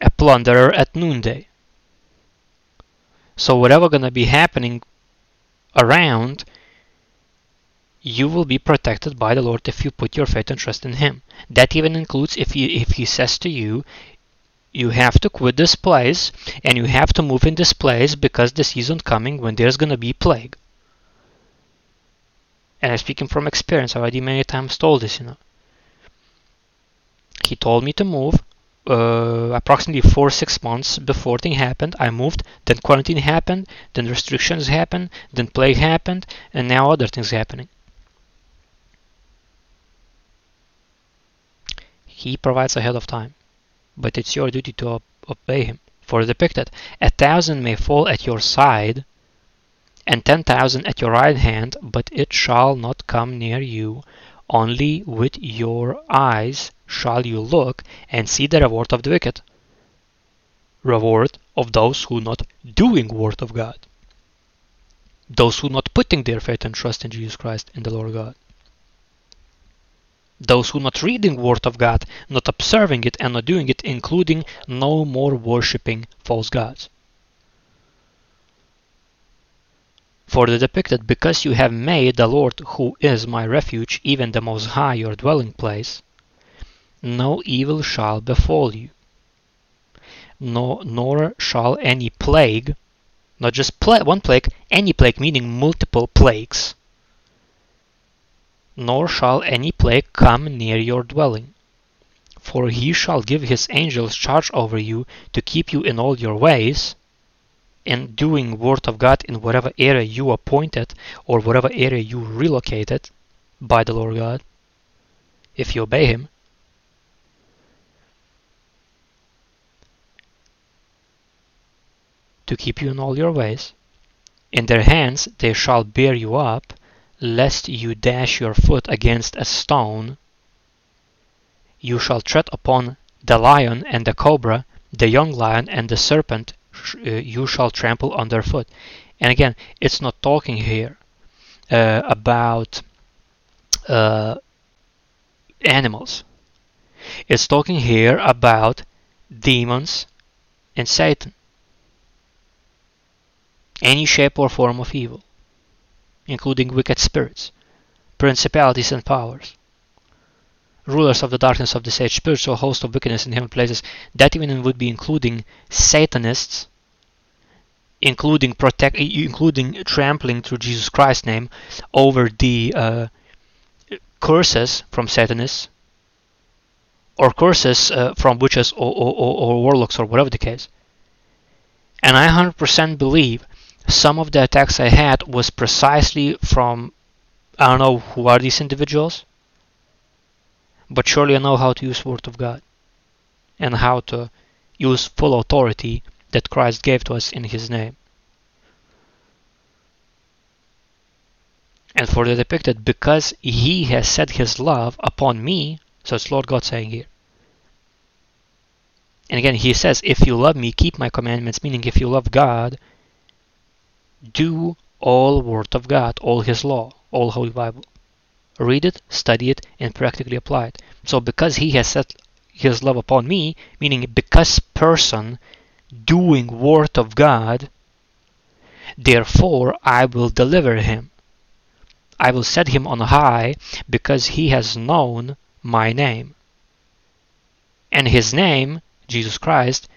a plunderer at noonday. So whatever gonna be happening around, you will be protected by the Lord if you put your faith and trust in Him. That even includes if he if He says to you, you have to quit this place and you have to move in this place because the season coming when there's gonna be plague. And I'm speaking from experience. I already many times told this, you know. He told me to move uh, approximately four six months before thing happened. I moved then quarantine happened then restrictions happened then plague happened and now other things happening. He provides ahead of time but it's your duty to obey him. For the depicted a thousand may fall at your side and ten thousand at your right hand but it shall not come near you only with your eyes shall you look and see the reward of the wicked, reward of those who not doing word of God, those who not putting their faith and trust in Jesus Christ and the Lord God, those who not reading word of God, not observing it and not doing it, including no more worshipping false gods. For the depicted, because you have made the Lord, who is my refuge, even the Most High, your dwelling place, no evil shall befall you, nor, nor shall any plague, not just pla one plague, any plague meaning multiple plagues, nor shall any plague come near your dwelling. For he shall give his angels charge over you to keep you in all your ways, in doing word of God in whatever area you appointed or whatever area you relocated by the Lord God, if you obey him. To keep you in all your ways. In their hands they shall bear you up, lest you dash your foot against a stone. You shall tread upon the lion and the cobra, the young lion and the serpent you shall trample underfoot. And again, it's not talking here uh, about uh, animals. It's talking here about demons and Satan. Any shape or form of evil, including wicked spirits, principalities and powers, rulers of the darkness of this age, spiritual host of wickedness in heaven places. That even would be including Satanists, including protect, including trampling through Jesus Christ's name over the uh, curses from Satanists or curses uh, from witches or, or, or, warlocks or whatever the case. And I 100% believe some of the attacks I had was precisely from I don't know who are these individuals, but surely I know how to use Word of God and how to use full authority that Christ gave to us in His name. And for the depicted, because he has set his love upon me, so it's Lord God saying here. And again, he says, if you love me, keep my commandments, meaning if you love God, do all word of God, all his law, all Holy Bible. Read it, study it, and practically apply it. So because he has set his love upon me, meaning because person doing word of God, therefore I will deliver him. I will set him on high because he has known my name. And his name, Jesus Christ,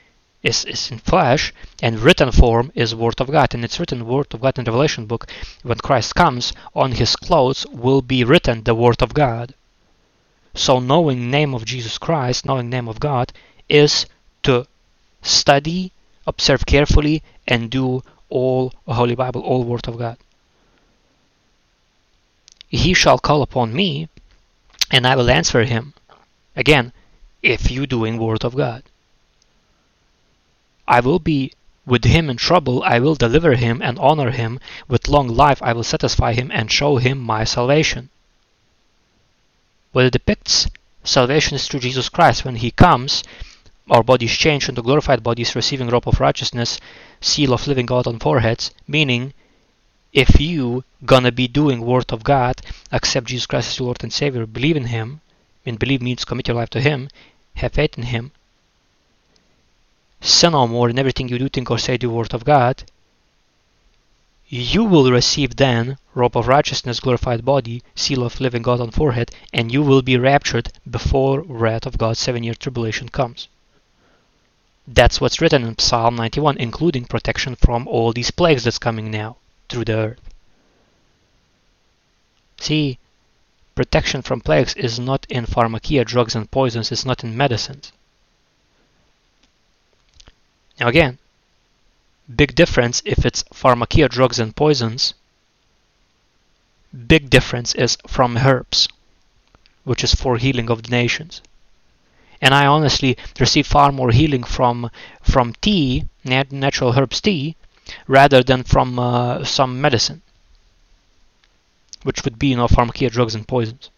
is, is in flesh, and written form is Word of God. And it's written Word of God in Revelation book. When Christ comes, on his clothes will be written the Word of God. So knowing name of Jesus Christ, knowing name of God, is to study, observe carefully, and do all Holy Bible, all Word of God. He shall call upon me, and I will answer him. Again, if you doing word of God. I will be with him in trouble, I will deliver him and honor him. With long life, I will satisfy him and show him my salvation. What it depicts salvation is through Jesus Christ. When he comes, our bodies change into glorified bodies, receiving robe of righteousness, seal of living God on foreheads, meaning if you gonna be doing word of God, accept Jesus Christ as your Lord and Savior, believe in Him, and believe means commit your life to Him, have faith in Him, sin no more in everything you do, think or say, do word of God, you will receive then robe of righteousness, glorified body, seal of living God on forehead, and you will be raptured before wrath of God's seven-year tribulation comes. That's what's written in Psalm 91, including protection from all these plagues that's coming now through the earth. See, protection from plagues is not in pharmakia, drugs and poisons, it's not in medicines. Now again, big difference if it's pharmakia, drugs and poisons. Big difference is from herbs, which is for healing of the nations. And I honestly receive far more healing from from tea, natural herbs tea, rather than from uh, some medicine, which would be you know pharmakia, drugs and poisons.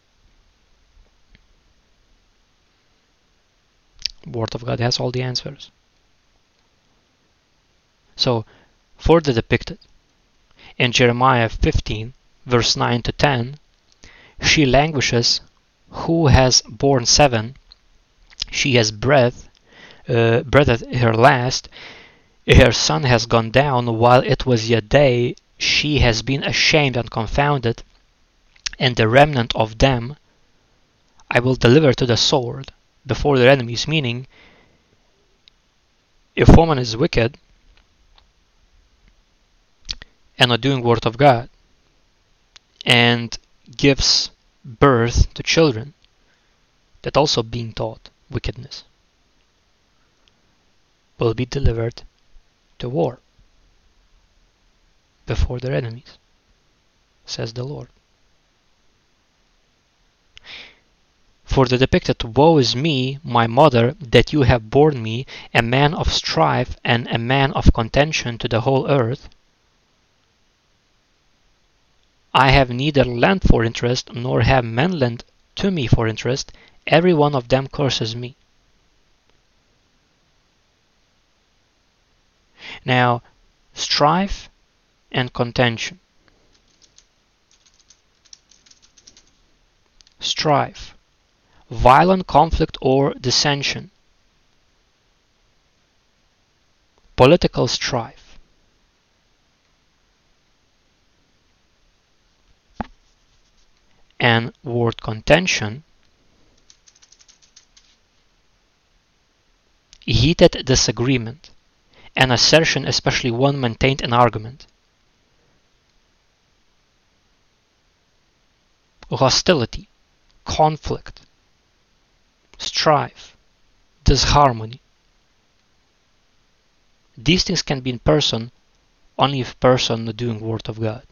Word of God has all the answers. So, further depicted in Jeremiah 15, verse 9 to 10, she languishes who has borne seven, she has breath, uh, breathed her last, her sun has gone down while it was yet day, she has been ashamed and confounded, and the remnant of them I will deliver to the sword before their enemies. Meaning, if woman is wicked and not doing word of God and gives birth to children, that also being taught wickedness will be delivered to war before their enemies, says the Lord. For the depicted Woe is me, my mother, that you have borne me, a man of strife and a man of contention to the whole earth. I have neither lent for interest, nor have men lent to me for interest. Every one of them curses me. Now, strife and contention. Strife violent conflict or dissension, political strife. And word contention, heated disagreement, an assertion, especially one maintained in argument. Hostility, conflict, strife, disharmony. These things can be in person only if person doing Word of God.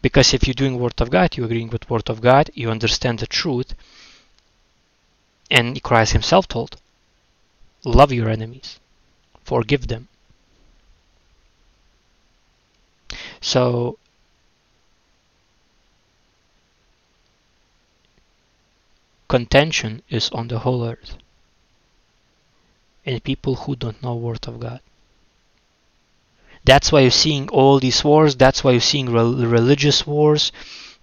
Because if you're doing Word of God, you're agreeing with Word of God, you understand the truth, and Christ Himself told, love your enemies, forgive them. So contention is on the whole earth and people who don't know word of God. That's why you're seeing all these wars. That's why you're seeing re- religious wars.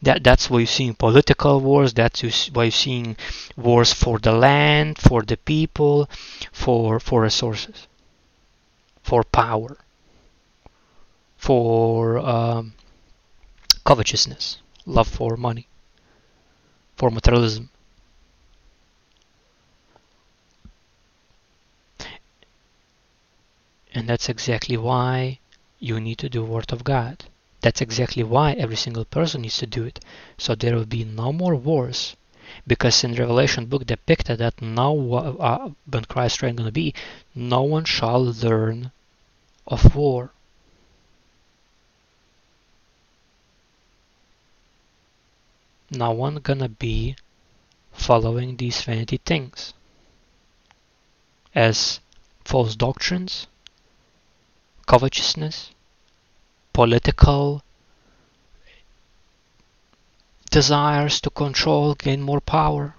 That that's why you're seeing political wars. That's why you're seeing wars for the land, for the people, for for resources, for power, for um, covetousness, love for money, for materialism. And that's exactly why you need to do Word of God. That's exactly why every single person needs to do it. So there will be no more wars. Because in Revelation book depicted that now uh, when Christ's reign gonna be, no one shall learn of war. No one gonna be following these vanity things as false doctrines covetousness, political desires to control, gain more power,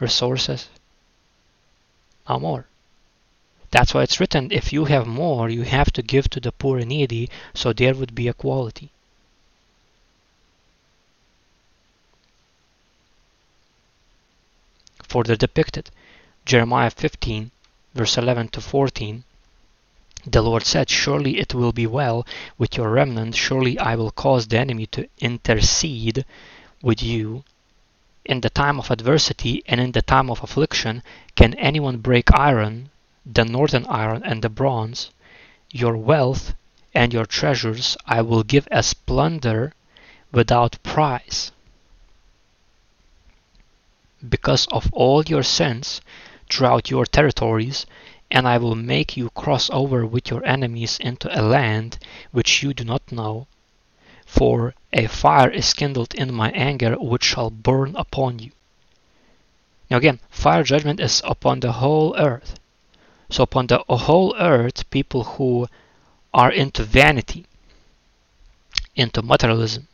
resources. No more. That's why it's written if you have more, you have to give to the poor and needy, so there would be equality. Further depicted, Jeremiah 15, verse 11 to 14 the Lord said, Surely it will be well with your remnant, surely I will cause the enemy to intercede with you. In the time of adversity and in the time of affliction, can anyone break iron, the northern iron and the bronze? Your wealth and your treasures I will give as plunder without price. Because of all your sins throughout your territories, and I will make you cross over with your enemies into a land which you do not know. For a fire is kindled in my anger which shall burn upon you. Now again, fire judgment is upon the whole earth. So upon the whole earth, people who are into vanity, into materialism,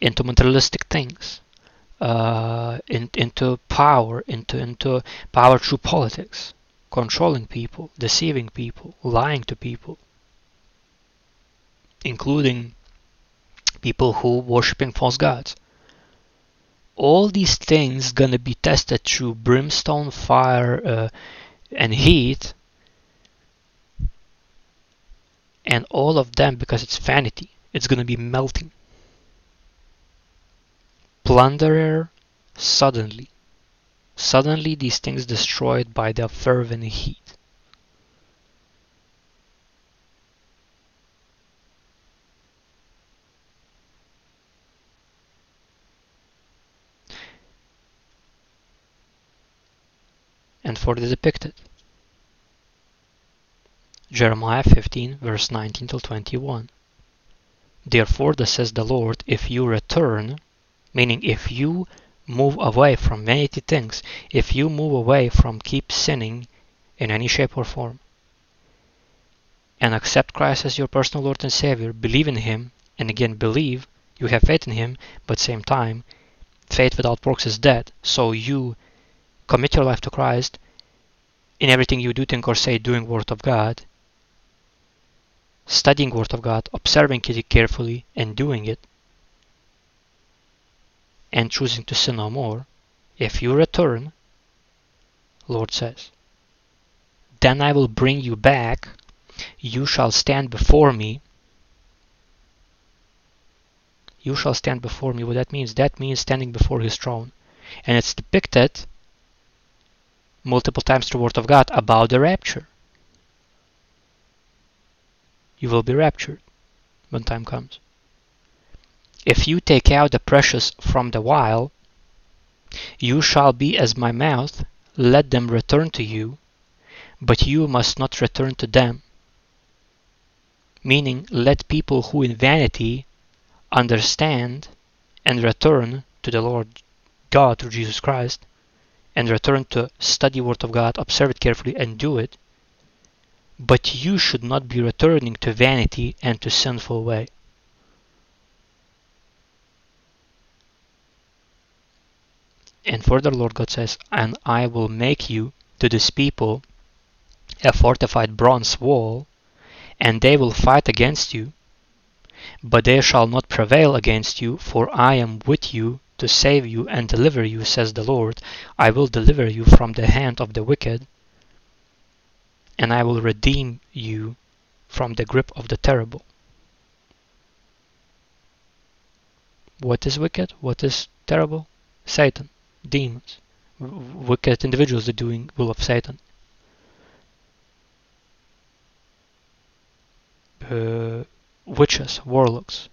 into materialistic things, uh, in, into power, into into power through politics, controlling people, deceiving people, lying to people, including people who worshiping false gods. All these things gonna be tested through brimstone, fire, uh, and heat, and all of them because it's vanity. It's gonna be melting. Plunderer suddenly Suddenly these things destroyed by the fervent heat. and for the depicted. Jeremiah 15 verse 19 till 21. Therefore, thus says the Lord, if you return, meaning if you move away from vanity things, if you move away from keep sinning in any shape or form, and accept Christ as your personal Lord and Savior, believe in Him, and again believe, you have faith in Him, but same time, faith without works is dead. So you commit your life to Christ in everything you do, think, or say, doing Word of God, studying Word of God, observing it carefully, and doing it, and choosing to sin no more, if you return, Lord says, then I will bring you back you shall stand before me. You shall stand before me. What that means? That means standing before his throne. And it's depicted multiple times the Word of God about the rapture. You will be raptured when time comes. If you take out the precious from the vile, you shall be as my mouth, let them return to you, but you must not return to them meaning let people who in vanity understand and return to the Lord God through Jesus Christ and return to study word of God, observe it carefully and do it. But you should not be returning to vanity and to sinful way. And further Lord God says, And I will make you to this people a fortified bronze wall and they will fight against you. But they shall not prevail against you, for I am with you to save you and deliver you, says the Lord. I will deliver you from the hand of the wicked, and I will redeem you from the grip of the terrible. What is wicked? What is terrible? Satan, demons, wicked individuals are doing will of Satan. uh, witches, warlocks,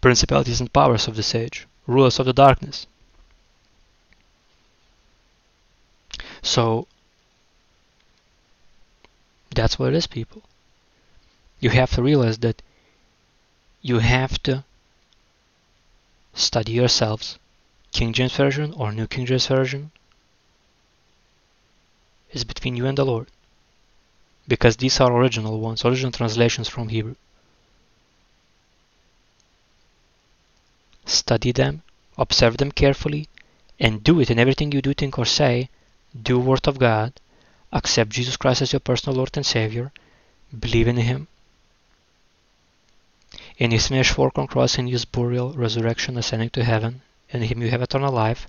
principalities and powers of this age, rulers of the darkness. So that's what it is, people. You have to realize that you have to study yourselves. King James Version or New King James Version is between you and the Lord because these are original ones, original translations from Hebrew. Study them, observe them carefully, and do it in everything you do, think, or say. Do Word of God, accept Jesus Christ as your personal Lord and Savior, believe in Him. In His finished work on cross and His burial, resurrection, ascending to heaven, in Him you have eternal life.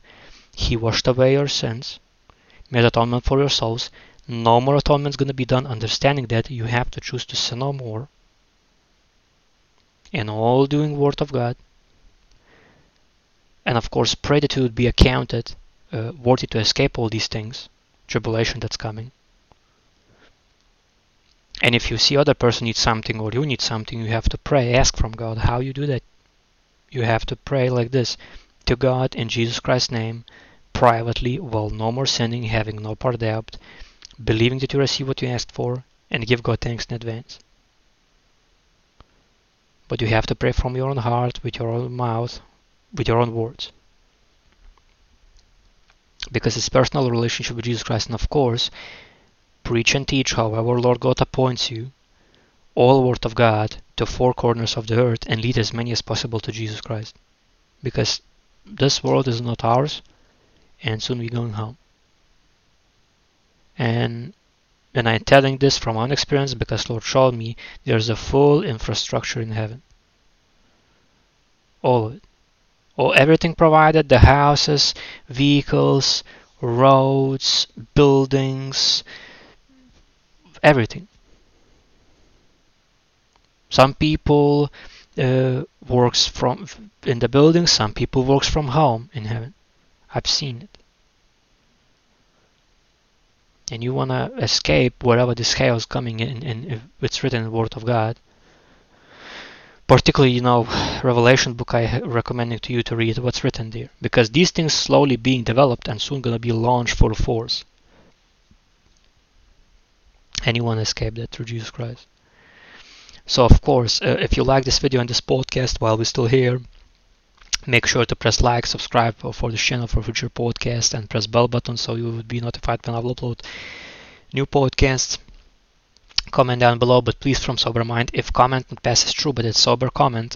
He washed away your sins, made atonement for your souls, no more atonement is going to be done, understanding that you have to choose to sin no more. And all doing Word of God. And of course, pray that you would be accounted uh, worthy to escape all these things, tribulation that's coming. And if you see other person needs something or you need something, you have to pray, ask from God how you do that. You have to pray like this to God in Jesus Christ's name, privately, while no more sinning, having no part doubt, believing that you receive what you asked for, and give God thanks in advance. But you have to pray from your own heart, with your own mouth, with your own words. Because it's personal relationship with Jesus Christ, and of course, preach and teach however Lord God appoints you, all word of God to four corners of the earth and lead as many as possible to Jesus Christ. Because this world is not ours, and soon we're going home and and I'm telling this from own experience because Lord showed me there's a full infrastructure in heaven. All of it. All everything provided, the houses, vehicles, roads, buildings, everything. Some people uh, works from in the building, some people works from home in heaven. I've seen it and you want to escape whatever this chaos coming in and it's written in the word of god particularly you know revelation book i recommending to you to read what's written there because these things slowly being developed and soon to be launched full force Anyone escaped that through Jesus Christ. So of course, uh, if you like this video and this podcast while we're still here, make sure to press like, subscribe for the channel for future podcasts, and press bell button so you would be notified when I will upload new podcasts. Comment down below, but please from sober mind. If comment passes through, but it's sober comment,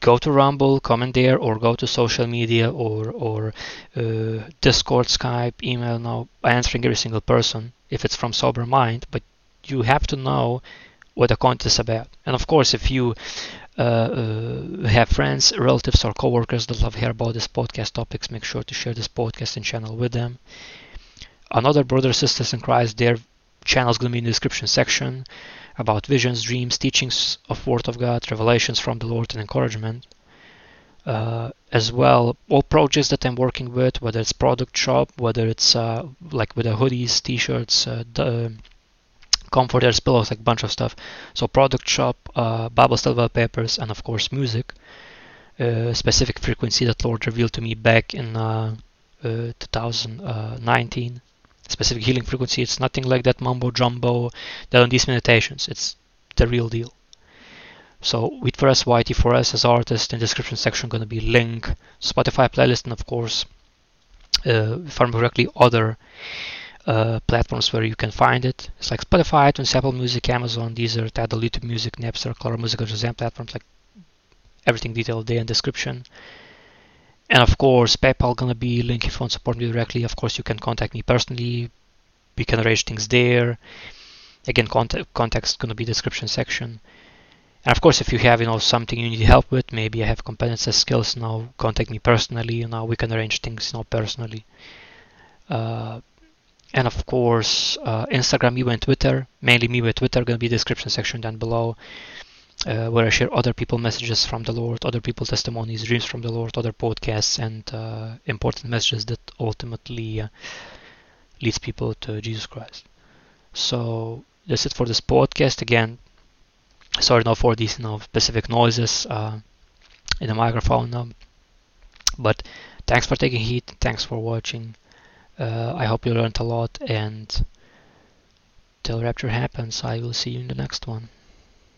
go to Rumble, comment there, or go to social media or or uh, Discord, Skype, email. Now answering every single person if it's from sober mind, but you have to know what the content is about. And of course, if you uh, uh, have friends, relatives, or coworkers that love hear about this podcast topics, make sure to share this podcast and channel with them. Another brothers sisters in Christ, their channel is going to be in the description section about visions, dreams, teachings of Word of God, revelations from the Lord, and encouragement. Uh, as well, all projects that I'm working with, whether it's product shop, whether it's uh, like with the hoodies, t-shirts, uh, the comforters, pillows, like a bunch of stuff. So product shop, uh, Bible study wallpapers, and of course music. Uh, specific frequency that Lord revealed to me back in uh, 2019 specific healing frequency. It's nothing like that mumbo jumbo that on these meditations. It's the real deal. So with for us, YT for us as artist in description section to be link Spotify playlist and of course, uh, if I remember correctly, other uh, platforms where you can find it. It's like Spotify, iTunes, Apple Music, Amazon, Deezer, Tidal, YouTube Music, Napster, Color Music, or Shazam platforms, like everything detailed there in description. And of course, PayPal gonna be link if you want to support me directly. Of course, you can contact me personally. We can arrange things there. Again, contact contact gonna be description section. And of course, if you have you know something you need help with, maybe I have competences, skills. Know, contact me personally. You know, we can arrange things you know personally. Uh, and of course, uh, Instagram, me and Twitter. Mainly me with Twitter. Gonna be description section down below uh, where I share other people messages from the Lord, other people testimonies, dreams from the Lord, other podcasts, and uh, important messages that ultimately uh, leads people to Jesus Christ. So that's it for this podcast. Again, sorry now for these you know, specific noises uh, in the microphone, um, but thanks for taking heed. Thanks for watching. Uh, I hope you learned a lot, and till rapture happens, I will see you in the next one.